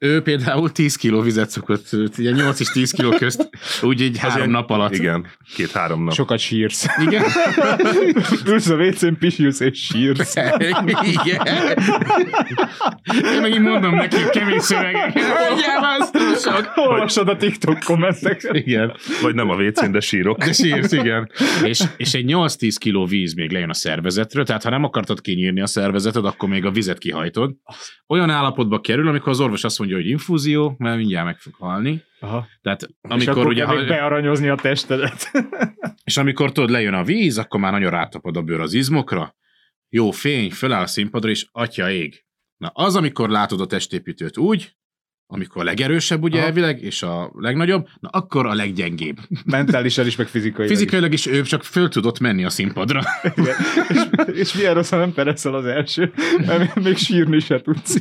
Ő például 10 kiló vizet szokott, ugye 8 és 10 kiló közt, úgy egy három Azért- nap alatt. Igen, két-három nap. Sokat sírsz. Igen. Ülsz a WC-n, pisilsz és sírsz. Igen. Én megint mondom neki a kemény szövegeket. Mondjál már sok. Olvasod a TikTok kommenteket. Igen. Vagy nem a WC-n, de sírok. De sírsz, igen. És, és egy 8-10 kiló víz még lejön a szervezetről, tehát ha nem akartad kinyírni a szervezeted, akkor még a vizet kihajtod. Olyan állapotba kerül, amikor az orvos azt mondja, hogy infúzió, mert mindjárt meg fog halni. Aha. Tehát és amikor akkor ugye, kell ha, bearanyozni a testedet. és amikor tudod, lejön a víz, akkor már nagyon rátapad a bőr az izmokra, jó fény, föláll a színpadra, és atya ég. Na az, amikor látod a testépítőt úgy, amikor a legerősebb ugye Aha. elvileg, és a legnagyobb, na akkor a leggyengébb. Mentálisan is, meg fizikailag Fizikailag is ő csak föl tudott menni a színpadra. is. Igen. És, és milyen rossz, ha nem pereszel az első, mert még sírni se tudsz.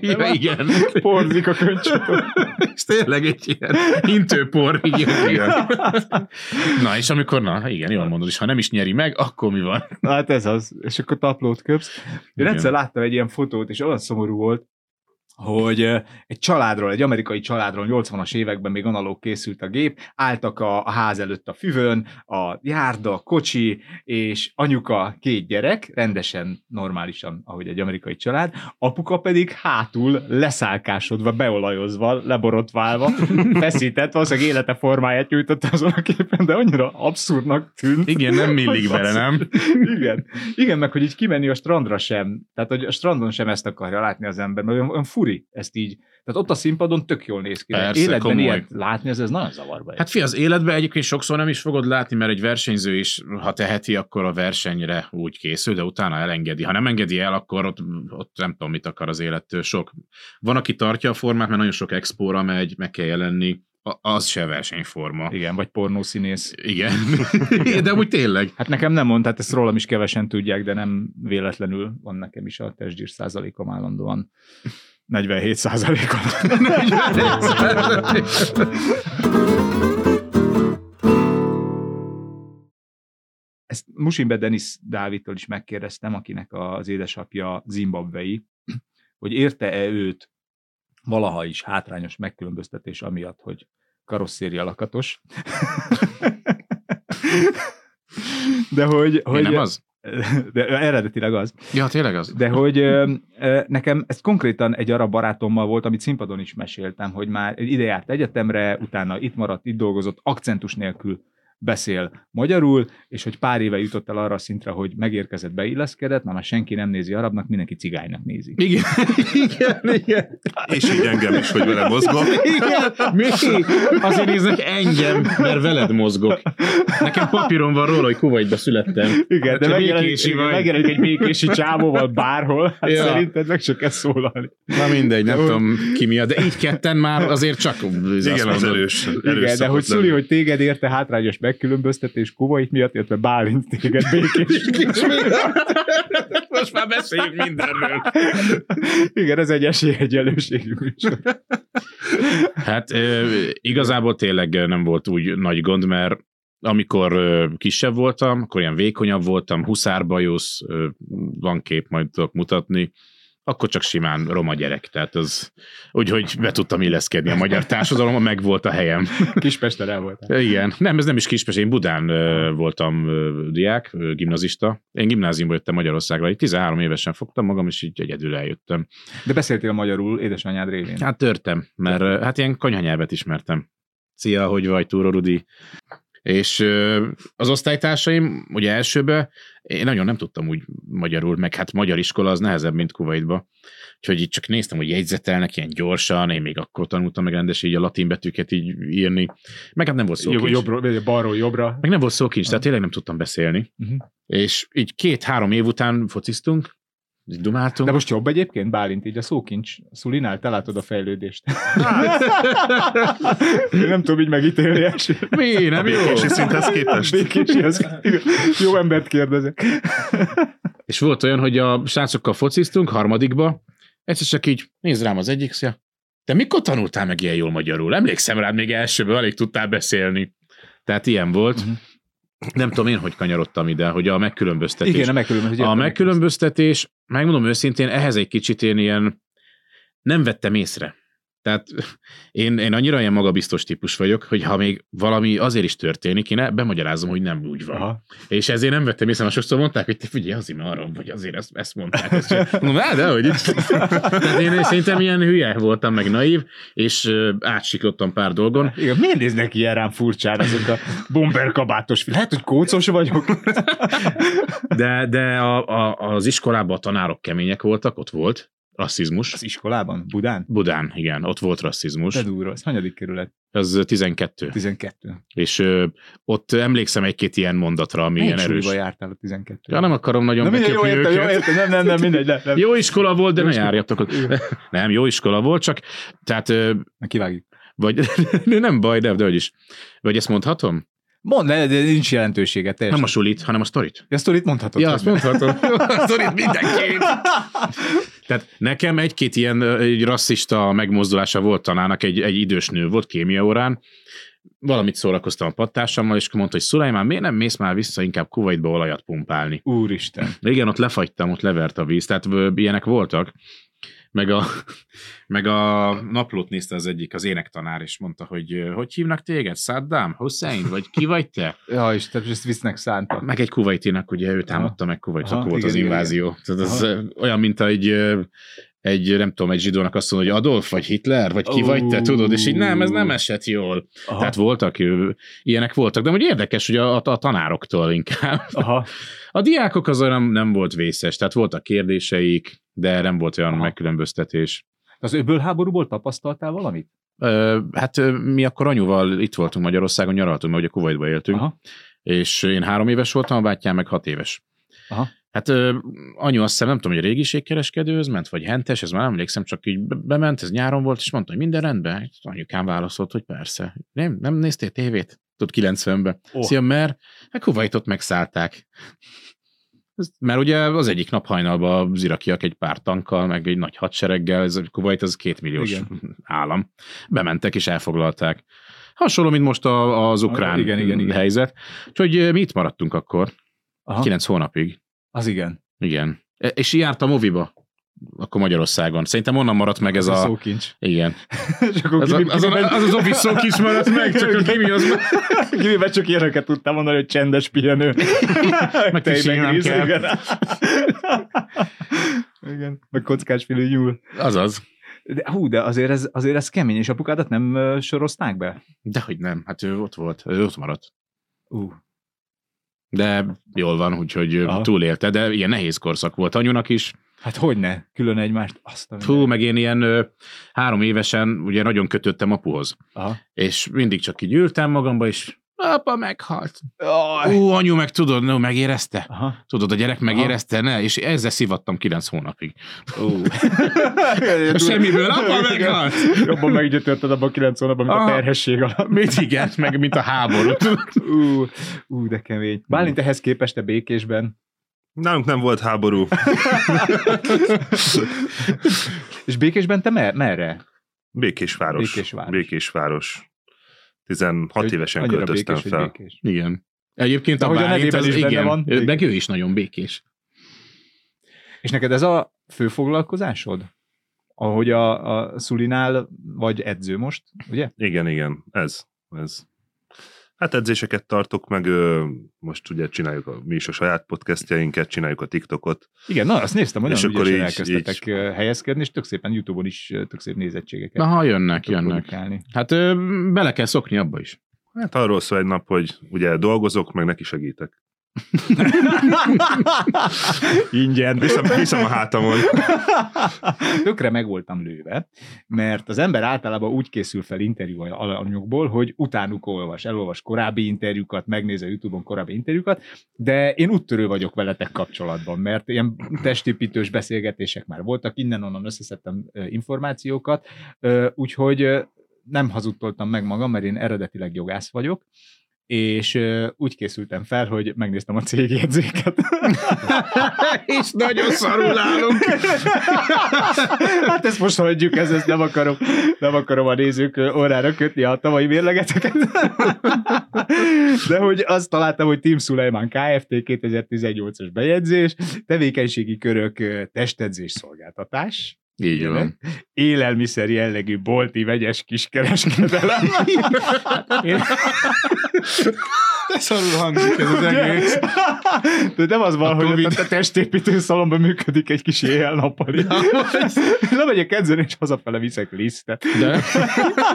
ja, igen. Porzik a könycsatom. Ez tényleg egy ilyen intőpor. Igen. igen. Na, és amikor, na igen, jól mondod, és ha nem is nyeri meg, akkor mi van? Na, hát ez az. És akkor taplót köpsz. Én Igen. egyszer láttam egy ilyen fotót, és olyan szomorú volt, hogy egy családról, egy amerikai családról 80-as években még analóg készült a gép, álltak a, a ház előtt a füvön, a járda, a kocsi, és anyuka két gyerek, rendesen, normálisan, ahogy egy amerikai család, apuka pedig hátul leszálkásodva, beolajozva, leborotválva, feszített, valószínűleg élete formáját nyújtotta azon a képen, de annyira abszurdnak tűnt. Igen, nem millik bele, nem? Igen. Igen, meg hogy így kimenni a strandra sem, tehát hogy a strandon sem ezt akarja látni az ember, mert olyan, olyan furi ezt így. Tehát ott a színpadon tök jól néz ki. Persze, Életben komoly. ilyet látni, ez, ez nagyon zavarba. Hát fi, az életben egyébként sokszor nem is fogod látni, mert egy versenyző is, ha teheti, akkor a versenyre úgy készül, de utána elengedi. Ha nem engedi el, akkor ott, ott nem tudom, mit akar az élettől. Sok. Van, aki tartja a formát, mert nagyon sok expóra megy, meg kell jelenni. Az se versenyforma. Igen, vagy pornószínész. Igen. De úgy tényleg. Hát nekem nem mond, hát ezt rólam is kevesen tudják, de nem véletlenül van nekem is a testgyűr százalékom állandóan 47 százalékon. Ezt Musimbe Denis Dávidtól is megkérdeztem, akinek az édesapja zimbabvei, hogy érte-e őt valaha is hátrányos megkülönböztetés amiatt, hogy karosszéria lakatos. De hogy... hogy nem az? De eredetileg az. Ja, tényleg az. De hogy ö, ö, nekem ez konkrétan egy arab barátommal volt, amit színpadon is meséltem, hogy már ide járt egyetemre, utána itt maradt, itt dolgozott, akcentus nélkül beszél magyarul, és hogy pár éve jutott el arra a szintre, hogy megérkezett, beilleszkedett, na már senki nem nézi arabnak, mindenki cigánynak nézi. Igen, igen, igen. És így engem is, hogy vele mozgok. Igen, mi? Azért néznek engem, mert veled mozgok. Nekem papíron van róla, hogy Kuwaitba születtem. Igen, de Te megjelenik, megjelenik egy békési csávóval bárhol, hát Ja. szerinted meg se kell szólalni. Na mindegy, nem tudom ki miatt, de így ketten már azért csak Igen, az erős. erős Igen, de hogy Szuli, hogy téged érte hátrányos megkülönböztetés Kuwait miatt, illetve Bálint téged békés. Most már beszéljünk mindenről. Igen, ez egy esélyegyenlőségű műsor. Hát igazából tényleg nem volt úgy nagy gond, mert amikor kisebb voltam, akkor ilyen vékonyabb voltam, huszárbajusz, van kép, majd tudok mutatni, akkor csak simán roma gyerek, tehát az úgyhogy be tudtam illeszkedni a magyar társadalomba, meg volt a helyem. Kispesten el voltál. Igen, nem, ez nem is Kispest, én Budán voltam diák, gimnazista. Én gimnáziumba jöttem Magyarországra, így 13 évesen fogtam magam, és így egyedül eljöttem. De beszéltél magyarul édesanyád révén. Hát törtem, mert hát ilyen konyhanyelvet ismertem. Szia, hogy vagy, Túró Rudi? És az osztálytársaim, ugye elsőbe, én nagyon nem tudtam úgy magyarul, meg hát magyar iskola az nehezebb, mint Kuwaitba. Úgyhogy így csak néztem, hogy jegyzetelnek ilyen gyorsan, én még akkor tanultam meg rendesen így a latin betűket így írni. Meg hát nem volt szó Jobb, jobbról, balról jobbra. meg nem volt szókincs, tehát tényleg nem tudtam beszélni. Uh-huh. És így két-három év után fociztunk, dumáltunk. De most jobb egyébként, Bálint, így a szókincs Szulinál, te látod a fejlődést. Én nem tudom így megítélni elsőre. mi, A nem jó? békési szinthez képest. Békési, az, jó embert kérdezek. És volt olyan, hogy a srácokkal fociztunk harmadikba, egyszer csak így néz rám az egyik, szia, te mikor tanultál meg ilyen jól magyarul? Emlékszem rád, még elsőből alig tudtál beszélni. Tehát ilyen volt. Mhm. Nem tudom én, hogy kanyarodtam ide, hogy a megkülönböztetés. Igen, a megkülönböztetés. A megkülönböztetés, megmondom őszintén, ehhez egy kicsit én ilyen nem vettem észre. Tehát én, én annyira ilyen magabiztos típus vagyok, hogy ha még valami azért is történik, én bemagyarázom, hogy nem úgy van. Aha. És ezért nem vettem észre, mert sokszor mondták, hogy te figyelj, azért mert arra vagy, azért ezt, ezt mondták. Ezt sem. Mondom, de hogy Tehát én szerintem ilyen hülye voltam, meg naív, és átsiklottam pár dolgon. Igen, miért néznek ilyen rám furcsán azok a bomber kabátos Lehet, hogy kócos vagyok. De, de a, a, az iskolában a tanárok kemények voltak, ott volt rasszizmus. Az iskolában? Budán? Budán, igen, ott volt rasszizmus. De durva, ez hanyadik kerület? Az 12. 12. És ö, ott emlékszem egy-két ilyen mondatra, ami Milyen ilyen erős. jártál a 12 Ja, nem akarom nagyon Na mindegy, jó értem, jó értem, nem, nem, nem, mindegy, nem, nem. Jó iskola volt, de Jó ne iskola. járjatok. Nem, jó iskola volt, csak tehát, ö, Na, kivágjuk. vagy nem baj, de, de hogy is. Vagy ezt mondhatom? Mondd, ne, de nincs jelentősége, teljesen. Nem a sulit, hanem a sztorit. Ja, sztorit mondhatod. Ja, azt nem. mondhatom. A sztorit mindenképp. Tehát nekem egy-két ilyen egy rasszista megmozdulása volt tanának, egy, egy idős nő volt kémia órán, valamit szórakoztam a pattársammal, és mondta, hogy Szulajmán, miért nem mész már vissza inkább Kuwaitba olajat pumpálni? Úristen. Igen, ott lefagytam, ott levert a víz, tehát ilyenek voltak. Meg a, meg a naplót nézte az egyik, az énektanár, és mondta, hogy hogy hívnak téged? Saddam? Hussein? Vagy ki vagy te? Ja, és tehát ezt visznek szántak. Meg egy kuwaitinak, ugye ő támadta meg Kuwait, akkor volt igen, az igen, invázió. Tehát az Aha. olyan, mint egy, egy, nem tudom, egy zsidónak azt mondja, hogy Adolf, vagy Hitler, vagy ki vagy te, tudod, és így nem, ez nem esett jól. Aha. Tehát voltak, ilyenek voltak, de hogy érdekes, hogy a, a, a tanároktól inkább. Aha. A diákok azon nem, nem volt vészes, tehát voltak kérdéseik, de nem volt olyan Aha. megkülönböztetés. Az öbölháborúból tapasztaltál valamit? Ö, hát mi akkor anyuval itt voltunk Magyarországon, nyaraltunk, mert ugye Kuwaitba éltünk, Aha. és én három éves voltam, a bátyám meg hat éves. Aha. Hát ö, anyu azt hiszem, nem tudom, hogy a régiségkereskedőhöz ment, vagy hentes, ez már nem emlékszem, csak így be- bement, ez nyáron volt, és mondta, hogy minden rendben. Hát Anyukám válaszolt, hogy persze. Nem, nem néztél tévét? Tudod, 90-ben. Oh. Szia, mert hát Kuwaitot megszállták. Mert ugye az egyik nap hajnalban az irakiak egy pár tankkal, meg egy nagy hadsereggel, ez Kuwait az két milliós Igen. állam. Bementek és elfoglalták. Hasonló, mint most a, az ukrán Igen, igen, igen. helyzet. Úgyhogy mi itt maradtunk akkor, Aha. kilenc hónapig. Az igen. Igen. E- És járt a moviba, akkor Magyarországon. Szerintem onnan maradt meg ez Ez a... szókincs. Igen. Akkor Az, a, az, a, az, az office szó kis maradt meg, csak a Kimi az. Kimiben csak ilyeneket tudtam mondani, hogy csendes pihenő. Meg Tej, kísérnem gríz, kell. Igen. igen. Meg kockás fülű nyúl. Azaz. De, hú, de azért ez, azért ez kemény, és apukádat nem ö, sorozták be? Dehogy nem, hát ő ott volt, ő ott maradt. Ú, De jól van, úgyhogy Aha. túlélte, de ilyen nehéz korszak volt anyunak is. hát hogy ne? Külön egymást. Azt Fú, meg én ilyen ö, három évesen ugye nagyon kötöttem apuhoz. Aha. És mindig csak így ültem magamba, és apa meghalt. Jaj. Ú, anyu meg tudod, no, megérezte? Aha. Tudod, a gyerek megérezte, ne? És ezzel szivattam kilenc hónapig. Ú. Semmiből, apa meghalt! Jobban meggyötörted abban a kilenc hónapban, mint a Aha. terhesség alatt. Mit igen, meg mint a háború. Ú, ú, de kemény. Bálint ehhez képest te békésben. Nálunk nem volt háború. És békésben te mer- merre? Békésváros. Békésváros. Békésváros. 16 Hogy évesen költöztem békés, fel. békés. Igen. Egyébként De a hogy a nevében az, is igen, van. meg ő is nagyon békés. És neked ez a fő foglalkozásod? Ahogy a, a Szulinál vagy edző most, ugye? Igen, igen, ez. ez. Hát edzéseket tartok, meg most ugye csináljuk a, mi is a saját podcastjainket, csináljuk a TikTokot. Igen, na azt néztem, hogy akkor így- elkezdtetek így. helyezkedni, és tök szépen YouTube-on is tök szép nézettségeket. Na, ha jönnek, jönnek. produkálni. Hát ö, bele kell szokni abba is. Hát arról szól egy nap, hogy ugye dolgozok, meg neki segítek. Ingyen. Viszem, viszem a hátamon. Tökre meg voltam lőve, mert az ember általában úgy készül fel interjú alanyokból, hogy utánuk olvas, elolvas korábbi interjúkat, megnéz a YouTube-on korábbi interjúkat, de én úttörő vagyok veletek kapcsolatban, mert ilyen testépítős beszélgetések már voltak, innen-onnan összeszedtem információkat, úgyhogy nem hazudtoltam meg magam, mert én eredetileg jogász vagyok, és úgy készültem fel, hogy megnéztem a cégjegyzéket. és nagyon szarul állunk. hát ezt most hagyjuk, ez, ezt nem akarom, nem akarom a nézők órára kötni a tavalyi mérlegeteket. De hogy azt találtam, hogy Team Suleiman Kft. 2018-as bejegyzés, tevékenységi körök testedzés szolgáltatás, Így van. élelmiszer jellegű bolti vegyes kiskereskedelem. Én- Szarul hangzik ez az egész. De nem az van, A hogy a testépítő szalomban működik egy kis éjjel-nappali. Lemegyek edzeni, és hazafele viszek lisztet. De,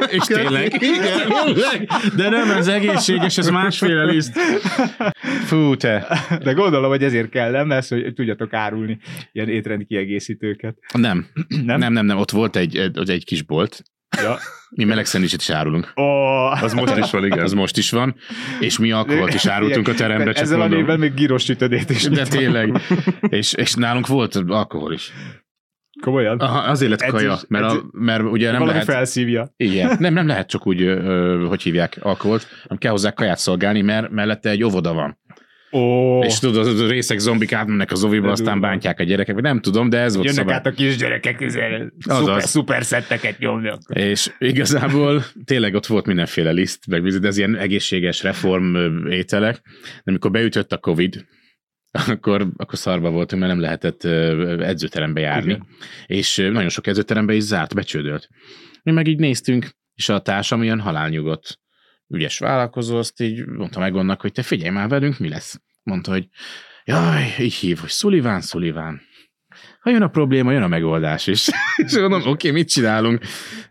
és tényleg, igen, tényleg, de nem, ez egészséges, ez másféle liszt. Fú, te. De gondolom, hogy ezért kell, nem lesz, hogy tudjatok árulni ilyen étrendi kiegészítőket. Nem, Nem? nem, nem, nem, ott volt egy, egy, egy kis bolt, Ja. Mi meleg szendvicset is árulunk. Oh. Az most is van, igen. Az most is van, és mi alkoholt is árultunk a terembe, csak Ezzel a mondom. névben még gíros sütödét is. De tényleg. És, és nálunk volt alkohol is. Komolyan? Aha, azért lett kaja, mert, a, mert ugye nem Valami lehet... felszívja. Igen, nem, nem lehet csak úgy, ö, hogy hívják, alkoholt, hanem kell hozzá kaját szolgálni, mert mellette egy óvoda van. Oh. És tudod, a részek zombik átmennek az oviba, aztán bántják a gyerekek, vagy nem tudom, de ez volt jönnek szabály. át a kisgyerekek, szuper, szuper szetteket nyomnak. És igazából tényleg ott volt mindenféle liszt, meg de ez ilyen egészséges reform ételek, de amikor beütött a Covid, akkor, akkor szarba voltunk, mert nem lehetett edzőterembe járni. Igen. És nagyon sok edzőterembe is zárt, becsődölt. Mi meg így néztünk, és a társam ilyen halálnyugodt ügyes vállalkozó, azt így mondta meg annak, hogy te figyelj már velünk, mi lesz? Mondta, hogy jaj, így hív, hogy Sullivan, Sullivan. Ha jön a probléma, jön a megoldás is. És mondom, oké, okay, mit csinálunk?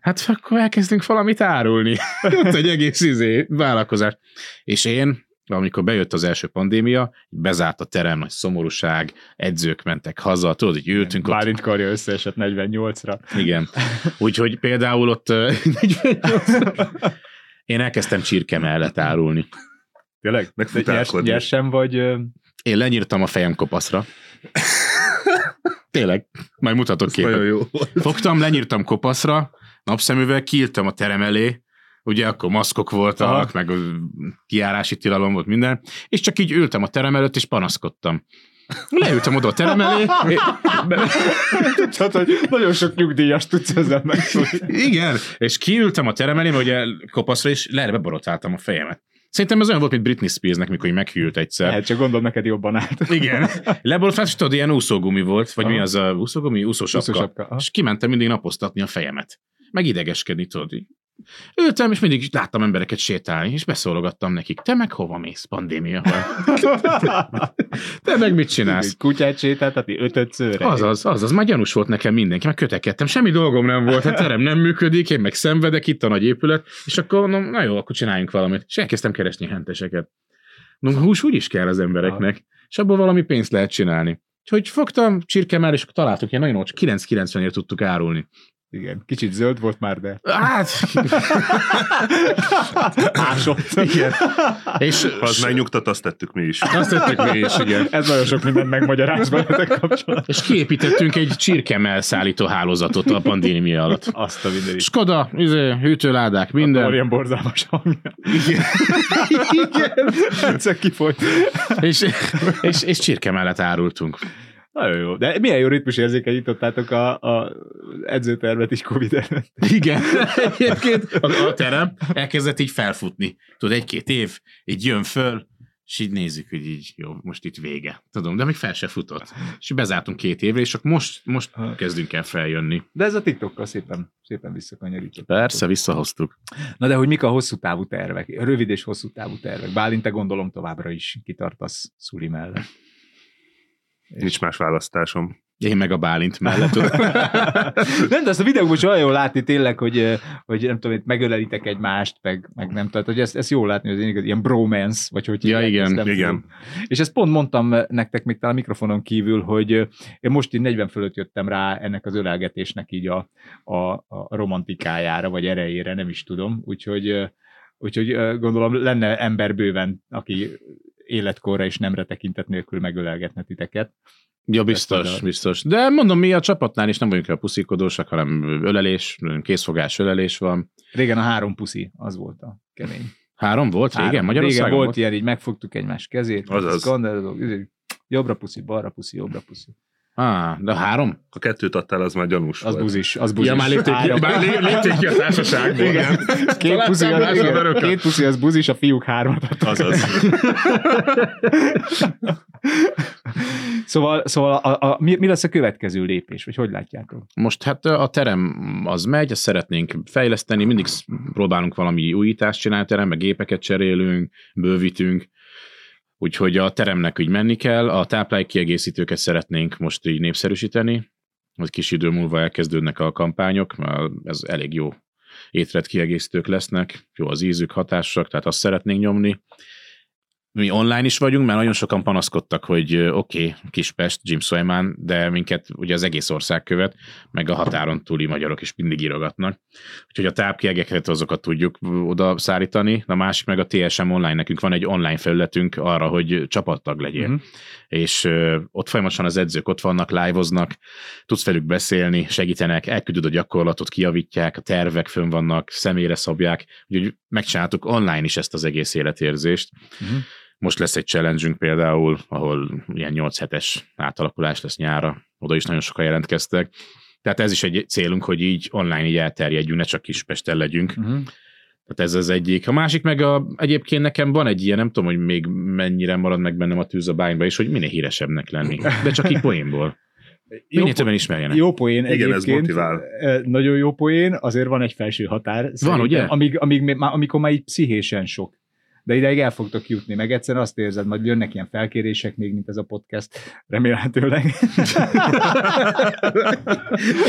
Hát akkor elkezdünk valamit árulni. Ott egy egész izé, vállalkozás. És én, amikor bejött az első pandémia, bezárt a terem, nagy szomorúság, edzők mentek haza, tudod, hogy ültünk ott. Bálint karja összeesett 48-ra. Igen. Úgyhogy például ott ö, én elkezdtem csirke mellett árulni. Tényleg? Meg De nyers, futálkodni. nyersen vagy... Én lenyírtam a fejem kopaszra. Tényleg, majd mutatok képet. Nagyon jó volt. Fogtam, lenyírtam kopaszra, napszemüveg, kiírtam a terem elé, ugye akkor maszkok voltak, Aha. Meg ö, kiárási tilalom volt minden, és csak így ültem a terem előtt, és panaszkodtam. Leültem oda a terem elé, Tehát, hogy nagyon sok nyugdíjas tudsz ezzel megszólítani. igen, és kiültem a terem elé, ugye kopaszra, és le beborotáltam a fejemet. Szerintem ez olyan volt, mint Britney Spearsnek, mikor meghűlt egyszer. Lehet, csak gondolom, neked jobban állt. Igen. Leborotáltam, és tudod, ilyen úszógumi volt, vagy Aha. mi az a úszógumi? Úszósapka. Úszósapka, aha. És kimentem mindig napoztatni a fejemet. Meg idegeskedni, tudod. így. Ültem, és mindig láttam embereket sétálni, és beszólogattam nekik. Te meg hova mész pandémia? Te meg mit csinálsz? Kutyát sétáltatni ötödszörre. Azaz, azaz, már gyanús volt nekem mindenki, meg kötekedtem, semmi dolgom nem volt, hát terem nem működik, én meg szenvedek, itt a nagy épület, és akkor mondom, na jó, akkor csináljunk valamit. És elkezdtem keresni henteseket. Mondom, hús úgy is kell az embereknek, és abból valami pénzt lehet csinálni. Úgyhogy fogtam csirkemel, és találtuk ilyen nagyon olcsó, 9,90-ért tudtuk árulni. Igen, kicsit zöld volt már, de Hát, ásott. igen. És Ha az megnyugtat, azt tettük mi is. azt tettük mi is, igen. Ez nagyon sok mindent megmagyaráz veletek kapcsolatban. És kiépítettünk egy csirkemel szállító hálózatot a pandémia alatt. Azt a mindenit. Skoda, izé, hűtőládák, minden. Olyan borzalmas hangja. Igen. Igen. Egyszer kifolyt. és, és, és csirke mellett árultunk. Nagyon jó. De milyen jó ritmus érzékenyítottátok a, a edzőtervet is Covid előtt. Igen. Egyébként a, a terem elkezdett így felfutni. Tudod, egy-két év, így jön föl, és így nézzük, hogy így jó, most itt vége. Tudom, de még fel se futott. És bezártunk két évre, és akkor most, most kezdünk el feljönni. De ez a TikTokkal szépen, szépen visszakanyarított. Persze, visszahoztuk. Na de hogy mik a hosszú távú tervek? Rövid és hosszú távú tervek. Bálint, te gondolom továbbra is kitartasz Szuli mellett. Nincs más választásom. Én meg a Bálint mellett. nem, de azt a videókban is olyan jól látni tényleg, hogy, hogy nem tudom, megölelitek egymást, meg, meg nem tudom, hogy ezt, ezt jól látni, hogy ez igaz, ilyen bromance, vagy hogy Ja, igen, igen. tudom. És ezt pont mondtam nektek még talán a mikrofonon kívül, hogy én most így 40 fölött jöttem rá ennek az ölelgetésnek így a, a, a romantikájára, vagy erejére, nem is tudom. Úgyhogy, úgyhogy gondolom lenne ember bőven, aki életkorra és nemre tekintet nélkül megölelgetne titeket. Ja, biztos, a- biztos. De mondom, mi a csapatnál is nem vagyunk a puszikodósak, hanem ölelés, készfogás ölelés van. Régen a három puszi, az volt a kemény. Három volt régen Három. Magyarországon? Régen volt ilyen, így megfogtuk egymás kezét, Azaz. jobbra puszi, balra puszi, jobbra puszi. Á, de három? Ha kettőt adtál, az már gyanús Az volt. buzis, az buzis. Ja, már lépték, Három. már lé- lépték ki a társaságból. Igen. Két puszi, az, igen, két puszi az buzis, a fiúk hármat adtak. Azaz. Szóval, szóval a, a, mi, mi lesz a következő lépés, vagy hogy látjátok? Most hát a terem az megy, ezt szeretnénk fejleszteni, mindig próbálunk valami újítást csinálni a terembe, gépeket cserélünk, bővítünk, úgyhogy a teremnek úgy menni kell, a táplálék kiegészítőket szeretnénk most így népszerűsíteni, hogy kis idő múlva elkezdődnek a kampányok, mert ez elég jó kiegészítők lesznek, jó az ízük, hatásak, tehát azt szeretnénk nyomni. Mi online is vagyunk, mert nagyon sokan panaszkodtak, hogy oké, okay, Kispest, Jim Sulaiman, de minket ugye az egész ország követ, meg a határon túli magyarok is mindig írogatnak. Úgyhogy a tápkiegeket azokat tudjuk oda szállítani. A másik meg a TSM online, nekünk van egy online felületünk arra, hogy csapattag legyél. Uh-huh. És ö, ott folyamatosan az edzők ott vannak, live-oznak, tudsz velük beszélni, segítenek, elküldöd a gyakorlatot, kiavítják, a tervek fönn vannak, személyre szabják, úgyhogy megcsináltuk online is ezt az egész életérzést. Mhm. Most lesz egy challenge például, ahol ilyen 8 hetes átalakulás lesz nyára, oda is nagyon sokan jelentkeztek. Tehát ez is egy célunk, hogy így online így elterjedjünk, ne csak Kispesten legyünk. Uh-huh. Tehát ez az egyik. A másik meg a, egyébként nekem van egy ilyen, nem tudom, hogy még mennyire marad meg bennem a tűz a bányba is, hogy minél híresebbnek lenni. De csak így poénból. Minél többen ismerjenek. Jó poén Igen, ez egyébként. motivál. Nagyon jó poén, azért van egy felső határ. szerintem, ugye? Amíg, amíg, már- amikor már így pszichésen sok. De ideig el fogtok jutni, meg egyszerűen azt érzed, majd jönnek ilyen felkérések még, mint ez a podcast, remélhetőleg.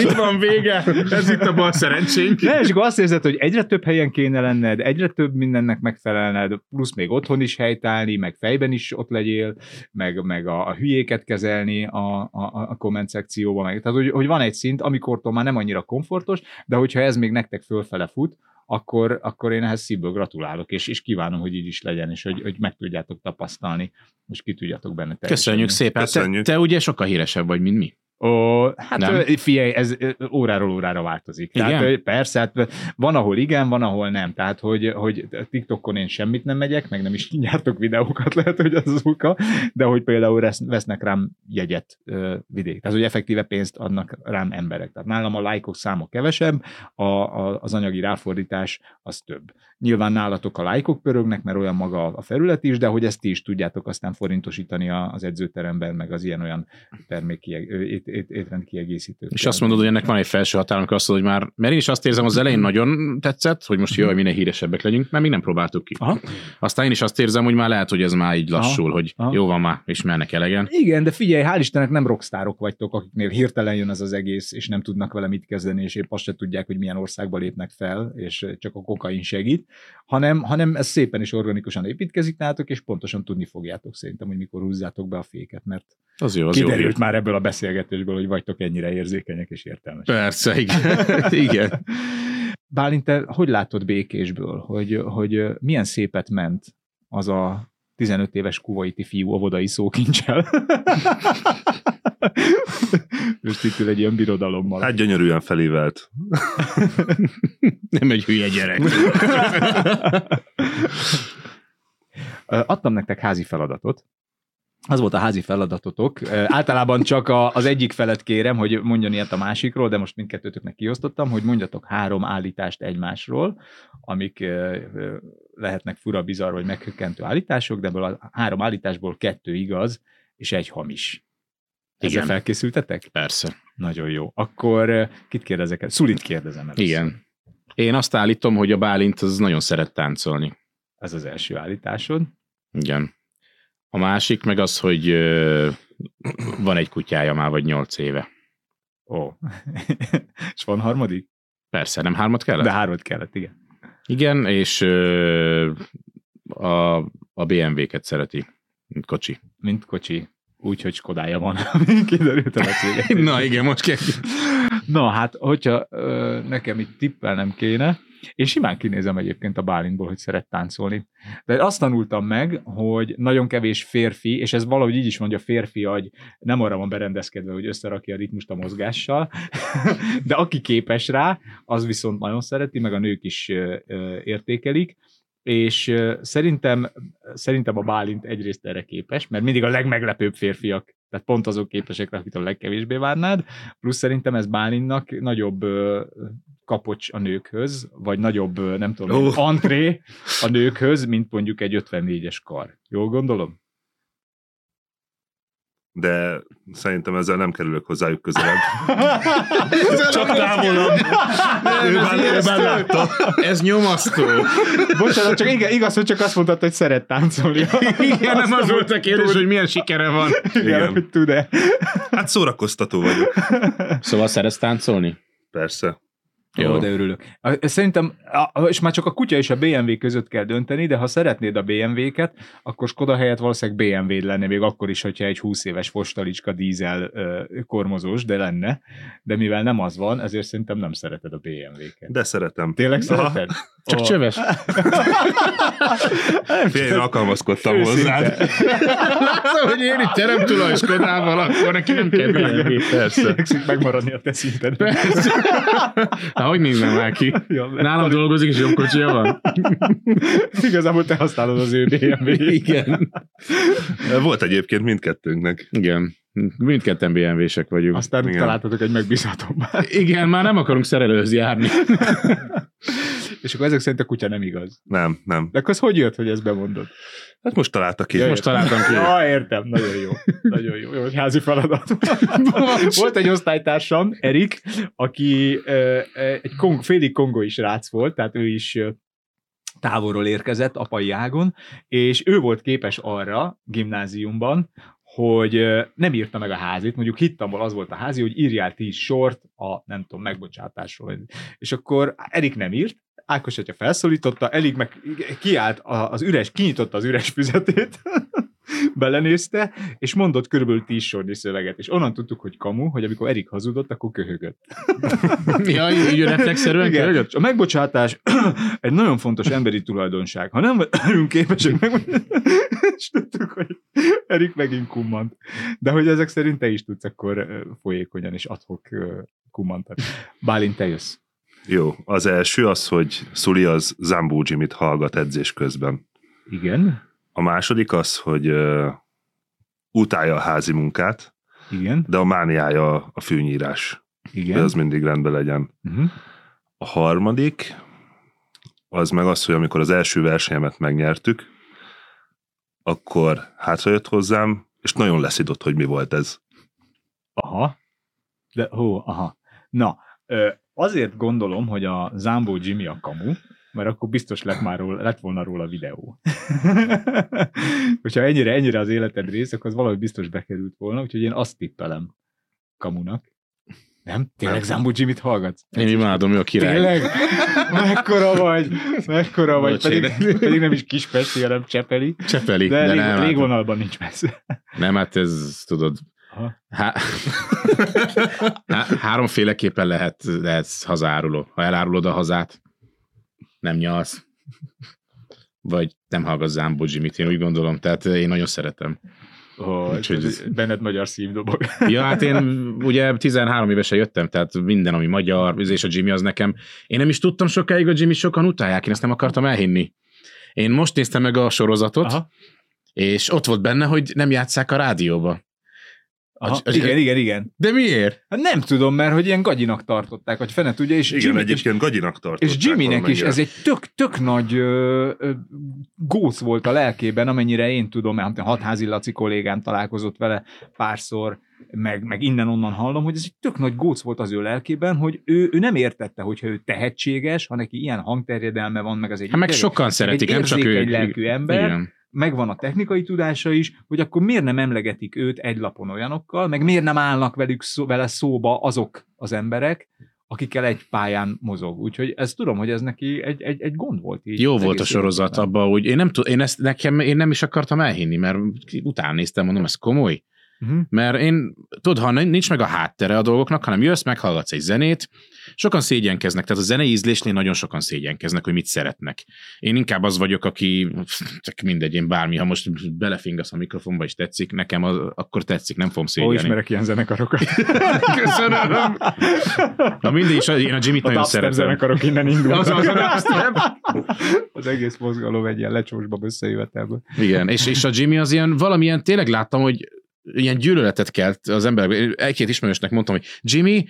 itt van vége, ez itt a bal szerencsénk. Ne, és akkor azt érzed, hogy egyre több helyen kéne lenned, egyre több mindennek megfelelned, plusz még otthon is helytállni, meg fejben is ott legyél, meg, meg a, a hülyéket kezelni a, a, a komment szekcióban. Meg. Tehát, hogy, hogy van egy szint, amikortól már nem annyira komfortos, de hogyha ez még nektek fölfele fut, akkor, akkor én ehhez szívből gratulálok, és, és kívánom, hogy így is legyen, és hogy, hogy meg tudjátok tapasztalni, és ki tudjátok benne teljesedni. Köszönjük szépen. Te, Köszönjük. te ugye sokkal híresebb vagy, mint mi. Ó, hát Nem? figyelj, ez óráról órára változik. Tehát, Igen? ö, persze, hát van, ahol igen, van, ahol nem. Tehát, hogy, hogy TikTokon én semmit nem megyek, meg nem is gyártok videókat, lehet, hogy az az oka, de hogy például vesznek rám jegyet vidék. Tehát, hogy effektíve pénzt adnak rám emberek. Tehát nálam a lájkok száma kevesebb, a, a, az anyagi ráfordítás az több. Nyilván nálatok a lájkok pörögnek, mert olyan maga a felület is, de hogy ezt ti is tudjátok aztán forintosítani az edzőteremben, meg az ilyen-olyan termék ét, ét, étrend kiegészítők. És azt mondod, hogy ennek van egy felső határ, amikor azt mondod, hogy már, mert én is azt érzem, az elején nagyon tetszett, hogy most jaj, minél híresebbek legyünk, mert még nem próbáltuk ki. Aha. Aztán én is azt érzem, hogy már lehet, hogy ez már így lassul, Aha. hogy Aha. jó van már, ismernek elegen. Igen, de figyelj, hál' Istennek nem rockstárok vagytok, akiknél hirtelen jön ez az egész, és nem tudnak vele mit kezdeni, és épp azt se tudják, hogy milyen országba lépnek fel, és csak a kokain segít, hanem, hanem ez szépen és organikusan építkezik nálatok, és pontosan tudni fogjátok szerintem, hogy mikor húzzátok be a féket, mert Az jó, az jó. kiderült hír. már ebből a beszélgetésből, hogy vagytok ennyire érzékenyek és értelmesek. Persze, igen. igen. Bálint, te hogy látod békésből, hogy, hogy milyen szépet ment az a 15 éves kuvaiti fiú óvodai szókincsel? Most itt ül egy ilyen birodalommal. Hát gyönyörűen felívelt. Nem egy hülye gyerek. Adtam nektek házi feladatot. Az volt a házi feladatotok. Általában csak a, az egyik felet kérem, hogy mondjon ilyet a másikról, de most mindkettőtöknek kiosztottam, hogy mondjatok három állítást egymásról, amik lehetnek fura, bizarr vagy meghökkentő állítások, de ebből a három állításból kettő igaz, és egy hamis. Ezzel Igen. felkészültetek? Persze. Nagyon jó. Akkor ö, kit kérdezek el? Szulit kérdezem el. Igen. Én azt állítom, hogy a Bálint az nagyon szeret táncolni. Ez az első állításod. Igen. A másik meg az, hogy ö, van egy kutyája már vagy nyolc éve. Ó. és van harmadik? Persze, nem hármat kellett? De hármat kellett, igen. Igen, és ö, a, a BMW-ket szereti, mint kocsi. mint kocsi, úgyhogy Skodája van, kiderült a beszélgetésben. Na igen, most kell. Na hát, hogyha ö, nekem itt tippelnem kéne, én simán kinézem egyébként a Bálintból, hogy szeret táncolni. De azt tanultam meg, hogy nagyon kevés férfi, és ez valahogy így is mondja, férfi agy nem arra van berendezkedve, hogy összerakja a ritmust a mozgással, de aki képes rá, az viszont nagyon szereti, meg a nők is értékelik, és szerintem, szerintem a Bálint egyrészt erre képes, mert mindig a legmeglepőbb férfiak, tehát pont azok képesek, rá, akit a legkevésbé várnád, plusz szerintem ez Bálintnak nagyobb kapocs a nőkhöz, vagy nagyobb, nem tudom, oh. antré a nőkhöz, mint mondjuk egy 54-es kar. Jól gondolom? De szerintem ezzel nem kerülök hozzájuk közelebb. Csak távolabb. ő, már, ő már látta. Ez nyomasztó. Bocsánat, csak igen, igaz, hogy csak azt mondtad, hogy szeret táncolni. Igen, nem az volt a kérdés, hogy milyen sikere van. Igen, Igen. hogy tud-e. Hát szórakoztató vagyok. Szóval szeretsz táncolni? Persze. Jó, de örülök. Szerintem, és már csak a kutya és a BMW között kell dönteni, de ha szeretnéd a BMW-ket, akkor Skoda helyett valószínűleg BMW lenne, még akkor is, hogyha egy 20 éves fostalicska dízel kormozós, de lenne. De mivel nem az van, ezért szerintem nem szereted a BMW-ket. De szeretem. Tényleg Aha. szereted? Csak Ó, csöves. Fél, én alkalmazkodtam Őszinte. hozzád. Látom, hogy én itt teremtulajskodával, akkor neki nem kell BMW, persze. Megmaradni a te szinted. Persze. Hát hogy nézem már ki? Ja, Nálam dolgozik, és jobb kocsia van? Igazából te használod az ő BMW-t. Igen. Volt egyébként mindkettőnknek. Igen. Mindketten BMW-sek vagyunk. Aztán Igen. találtatok egy megbízhatóbb. Igen, már nem akarunk szerelőhöz járni. És akkor ezek szerint a kutya nem igaz. Nem, nem. De akkor az hogy jött, hogy ezt bemondod? Hát most találta ki. Ja, Most találtam ki. Ja, értem, nagyon jó. Nagyon jó. Jó, házi feladat. volt egy osztálytársam, Erik, aki egy kong, félig kongói srác volt, tehát ő is távolról érkezett apai ágon, és ő volt képes arra gimnáziumban, hogy nem írta meg a házit, mondjuk hittamból az volt a házi, hogy írjál tíz sort a, nem tudom, megbocsátásról. És akkor Erik nem írt, Ákos atya felszólította, Erik meg kiállt az üres, kinyitotta az üres füzetét, belenézte, és mondott körülbelül tíz sornyi szöveget. És onnan tudtuk, hogy kamu, hogy amikor Erik hazudott, akkor köhögött. Ja, így reflexzerűen köhögött? A megbocsátás egy nagyon fontos emberi tulajdonság. Ha nem vagyunk képesek meg, és tudtuk, hogy Erik megint kummant. De hogy ezek szerint te is tudsz akkor folyékonyan és adhok kummantani. Bálint, te jössz. Jó, az első az, hogy Szuli az Zambó Jimmy-t hallgat edzés közben. Igen? A második az, hogy uh, utálja a házi munkát, Igen? de a mániája a fűnyírás. Igen? De az mindig rendben legyen. Uh-huh. A harmadik, az meg az, hogy amikor az első versenyemet megnyertük, akkor hátrajött hozzám, és nagyon leszidott, hogy mi volt ez. Aha. De, hó, aha. Na, ö, azért gondolom, hogy a Zambó Jimmy a kamu, mert akkor biztos lett, már róla, lett volna róla videó. Hogyha ennyire, ennyire az életed rész, akkor az valahogy biztos bekerült volna, úgyhogy én azt tippelem kamunak. Nem? Tényleg Nem. Zambó Jimmy-t hallgatsz? Én imádom, ő a király. Tényleg? Mekkora vagy? Mekkora vagy? Pedig, pedig nem is Kispesti, hanem Csepeli. Csepeli, De, de, de nem. hát- légvonalban nincs messze. Nem, hát ez, tudod. Há... há... háromféleképpen lehet, lehetsz hazáruló. Ha elárulod a hazát, nem nyalsz. Vagy nem hallgatsz Zámbó Jimmy-t, én úgy gondolom. Tehát én nagyon szeretem. Oh, Úgyhogy ez benned magyar szívdobog. Ja, hát én ugye 13 évesen jöttem, tehát minden, ami magyar, és a Jimmy az nekem. Én nem is tudtam sokáig, a Jimmy sokan utálják, én ezt nem akartam elhinni. Én most néztem meg a sorozatot, Aha. és ott volt benne, hogy nem játsszák a rádióba. Aha, A- a- igen, igen, igen. De miért? Hát nem tudom, mert hogy ilyen gagyinak tartották, vagy fene tudja, és, Igen, Jimmy, egyébként gagyinak tartották. és, Jimmynek is ez egy tök, tök nagy ö, ö, góc volt a lelkében, amennyire én tudom, mert Hatházi Laci kollégám találkozott vele párszor, meg, meg innen-onnan hallom, hogy ez egy tök nagy góc volt az ő lelkében, hogy ő, ő nem értette, hogyha ő tehetséges, ha neki ilyen hangterjedelme van, meg az egy, Hát meg sokan szeretik, nem csak ő. érzékeny lelkű ember, Igen. Megvan a technikai tudása is, hogy akkor miért nem emlegetik őt egy lapon olyanokkal, meg miért nem állnak velük szó, vele szóba azok az emberek, akikkel egy pályán mozog. Úgyhogy ez tudom, hogy ez neki egy, egy, egy gond volt. Így Jó volt a sorozat abban, hogy én nem, tud, én ezt nekem, én nem is akartam elhinni, mert utána néztem, mondom, ez komoly. Uh-huh. Mert én, tudod, ha nincs meg a háttere a dolgoknak, hanem jössz, meghallgatsz egy zenét, sokan szégyenkeznek, tehát a zenei ízlésnél nagyon sokan szégyenkeznek, hogy mit szeretnek. Én inkább az vagyok, aki, csak mindegy, én bármi, ha most belefingasz a mikrofonba és tetszik, nekem az, akkor tetszik, nem fogom Ó, szégyelni. ismerek ilyen zenekarokat. Köszönöm. Na mindig is, én a Jimmy-t A nagyon szeretem. zenekarok innen indultak. Az az a dubstep. Az egész mozgalom egy ilyen lecsósba összejövetelből. Igen, és, és a Jimmy az ilyen, valamilyen, tényleg láttam, hogy ilyen gyűlöletet kelt az emberek. Egy-két ismerősnek mondtam, hogy Jimmy,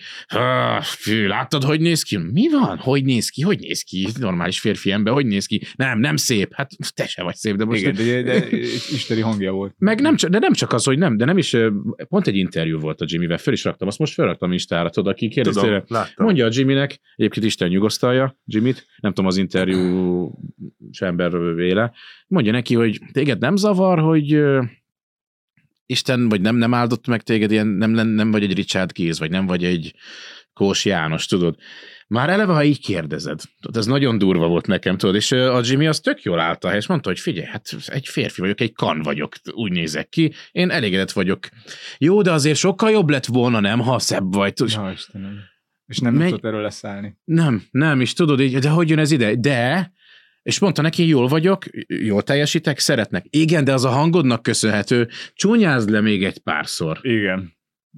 fű, láttad, hogy néz ki? Mi van? Hogy néz ki? Hogy néz ki? Normális férfi ember, hogy néz ki? Nem, nem szép. Hát te se vagy szép, de most... Igen, de, de isteni hangja volt. Meg nem de nem csak az, hogy nem, de nem is, pont egy interjú volt a Jimmyvel, föl is raktam, azt most felraktam Instára, tudod, aki kérdezte, mondja a Jimmynek, egyébként Isten nyugosztalja Jimmyt, nem tudom az interjú ember véle, mondja neki, hogy téged nem zavar, hogy Isten, vagy nem, nem áldott meg téged, ilyen, nem, nem, nem vagy egy Richard Keys, vagy nem vagy egy Kós János, tudod. Már eleve, ha így kérdezed, tudod, ez nagyon durva volt nekem, tudod, és a Jimmy az tök jól állta, és mondta, hogy figyelj, hát egy férfi vagyok, egy kan vagyok, úgy nézek ki, én elégedett vagyok. Jó, de azért sokkal jobb lett volna, nem, ha szebb vagy. Tudod, Ja, Istenem. És nem Megy- tudott erről leszállni. nem, nem, és tudod így, de hogy jön ez ide? De, és mondta neki, jól vagyok, jól teljesítek, szeretnek. Igen, de az a hangodnak köszönhető, csúnyázd le még egy párszor. Igen.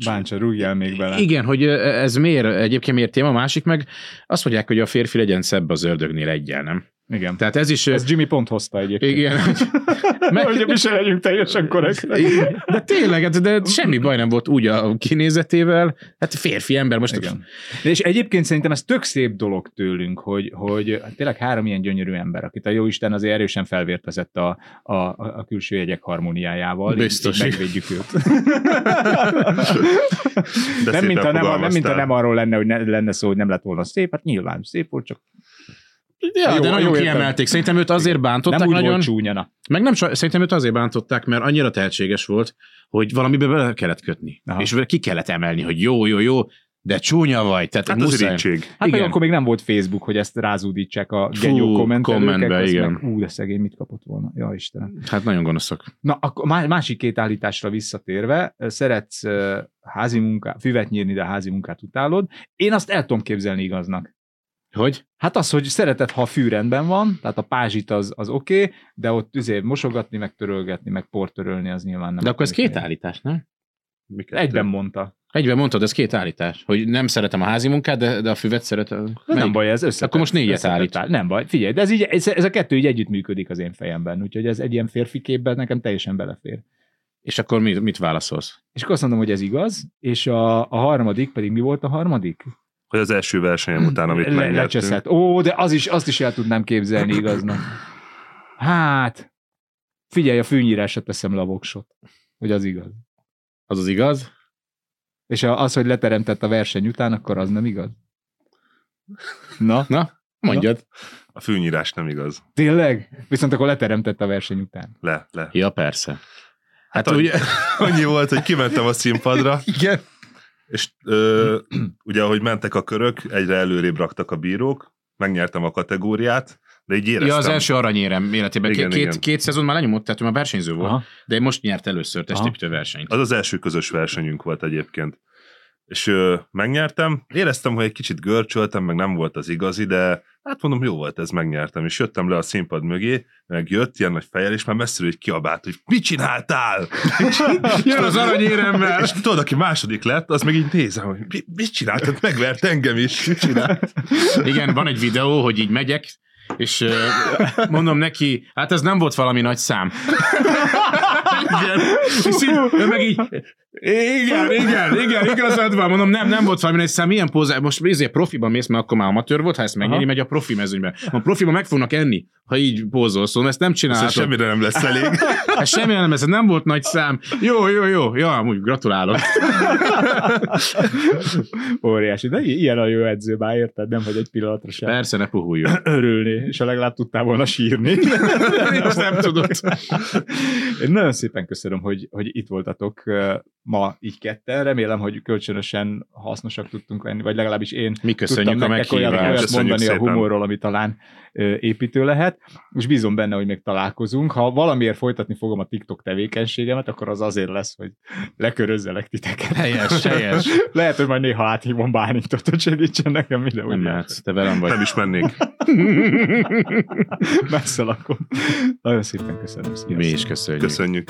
Báncsa, rúgjál még bele. Igen, hogy ez miért, egyébként miért téma, másik meg azt mondják, hogy a férfi legyen szebb az ördögnél egyel, nem? Igen. Tehát ez is... Ez Jimmy pont hozta egyébként. igen, Meg... Hogy mi se legyünk teljesen korrektek. De tényleg, hát de semmi baj nem volt úgy a kinézetével. Hát férfi ember most. Igen. De és egyébként szerintem ez tök szép dolog tőlünk, hogy, hogy tényleg három ilyen gyönyörű ember, akit a jóisten azért erősen felvértezett a, a, a külső jegyek harmóniájával. Biztos. Így megvédjük őt. De nem, mint ha nem, nem, mint ha nem arról lenne, hogy ne, lenne szó, hogy nem lett volna szép, hát nyilván szép volt, csak Ja, Jó, de jó nagyon értem. kiemelték. Szerintem őt azért bántották nem úgy nagyon. volt csúnya. na. Meg nem, szerintem őt azért bántották, mert annyira tehetséges volt, hogy valamibe bele kellett kötni. Aha. És ki kellett emelni, hogy jó, jó, jó, de csúnya vagy. Tehát Hát az muszáj. irítség. Hát meg Igen. akkor még nem volt Facebook, hogy ezt rázúdítsák a genyó ezt igen. Meg, ú, de szegény mit kapott volna. Ja, Istenem. Hát nagyon gonoszak. Na, akkor má- másik két állításra visszatérve, szeretsz házi munkát, füvet nyírni, de házi munkát utálod. Én azt el tudom képzelni igaznak. Hogy? Hát az, hogy szereted, ha a fű rendben van, tehát a pázsit az, az oké, okay, de ott azért mosogatni, meg törölgetni, meg portörölni, az nyilván nem. De akkor ez két állítás. állítás, nem? Miket Egyben mondta. Egyben mondtad, ez két állítás, hogy nem szeretem a házi munkát, de, de a füvet szeretem. De nem baj, ez összetett. Akkor most négyet állít. áll- Nem baj, figyelj, de ez, így, ez, ez a kettő így együtt működik az én fejemben, úgyhogy ez egy ilyen férfi képben nekem teljesen belefér. És akkor mit, mit válaszolsz? És akkor azt mondom, hogy ez igaz, és a, a harmadik pedig mi volt a harmadik? Hogy az első versenyem után, amit Le, megnyertünk. lecseszett. Ó, de az is, azt is el tudnám képzelni igaznak. Hát, figyelj, a fűnyírásra teszem le a voksot, hogy az igaz. Az az igaz? És a- az, hogy leteremtett a verseny után, akkor az nem igaz? Na, Na, mondjad. A fűnyírás nem igaz. tényleg? Viszont akkor leteremtett a verseny után. Le, le. Ja, persze. Hát, Hát ugye... Annyi volt, hogy kimentem a színpadra, Igen. És ö, ugye ahogy mentek a körök, egyre előrébb raktak a bírók, megnyertem a kategóriát, de így éreztem. Ja, az első aranyérem életében. Igen, két, igen. két, két szezon már lenyomott, tehát ő már versenyző volt, Aha. de most nyert először testépítő versenyt. Az az első közös versenyünk volt egyébként. És ö, megnyertem, éreztem, hogy egy kicsit görcsöltem, meg nem volt az igazi, de hát mondom, jó volt ez, megnyertem. És jöttem le a színpad mögé, meg jött ilyen nagy fejjel, és már messziről így kiabált, hogy mit csináltál? Jön az aranyéremmel! És tudod, aki második lett, az meg így nézem, hogy mi, mit csinált? Megvert engem is. Mit csinált? Igen, van egy videó, hogy így megyek, és ö, mondom neki, hát ez nem volt valami nagy szám. igen. És így, ő meg így, igen, igen, igen, igazad van. Mondom, nem, nem volt valami nagy szám. Milyen pózá, most ezért profiban mész, mert akkor már amatőr volt, ha ezt megnyeri, megy a profi mezőnybe. A profiban meg fognak enni, ha így pózolsz, szóval ezt nem Szóval csinálhatod. semmire nem lesz elég. Hát semmi nem, ez nem volt nagy szám. Jó, jó, jó. Ja, amúgy gratulálok. Óriási, de ilyen a jó edző, már érted? Nem, hogy egy pillanatra sem Persze, ne puhuljon. örülni, és a legalább tudtál volna sírni. Azt nem tudod. Én nagyon szépen köszönöm, hogy, hogy itt voltatok. Ma így ketten. Remélem, hogy kölcsönösen hasznosak tudtunk lenni, vagy legalábbis én Mi köszönjük tudtam a nektek olyat, olyat Köszönjük mondani a szépen. humorról, ami talán ö, építő lehet, és bízom benne, hogy még találkozunk. Ha valamiért folytatni fogom a TikTok tevékenységemet, akkor az azért lesz, hogy lekörözzelek titeket. Helyes, helyes. Lehet, hogy majd néha áthívom Bálintot, hogy segítsen nekem Nem videót. mehetsz, te velem vagy. Nem is mennék. Messze lakom. Nagyon szépen köszönöm. Sziasztok. Mi is köszönjük. Köszönjük.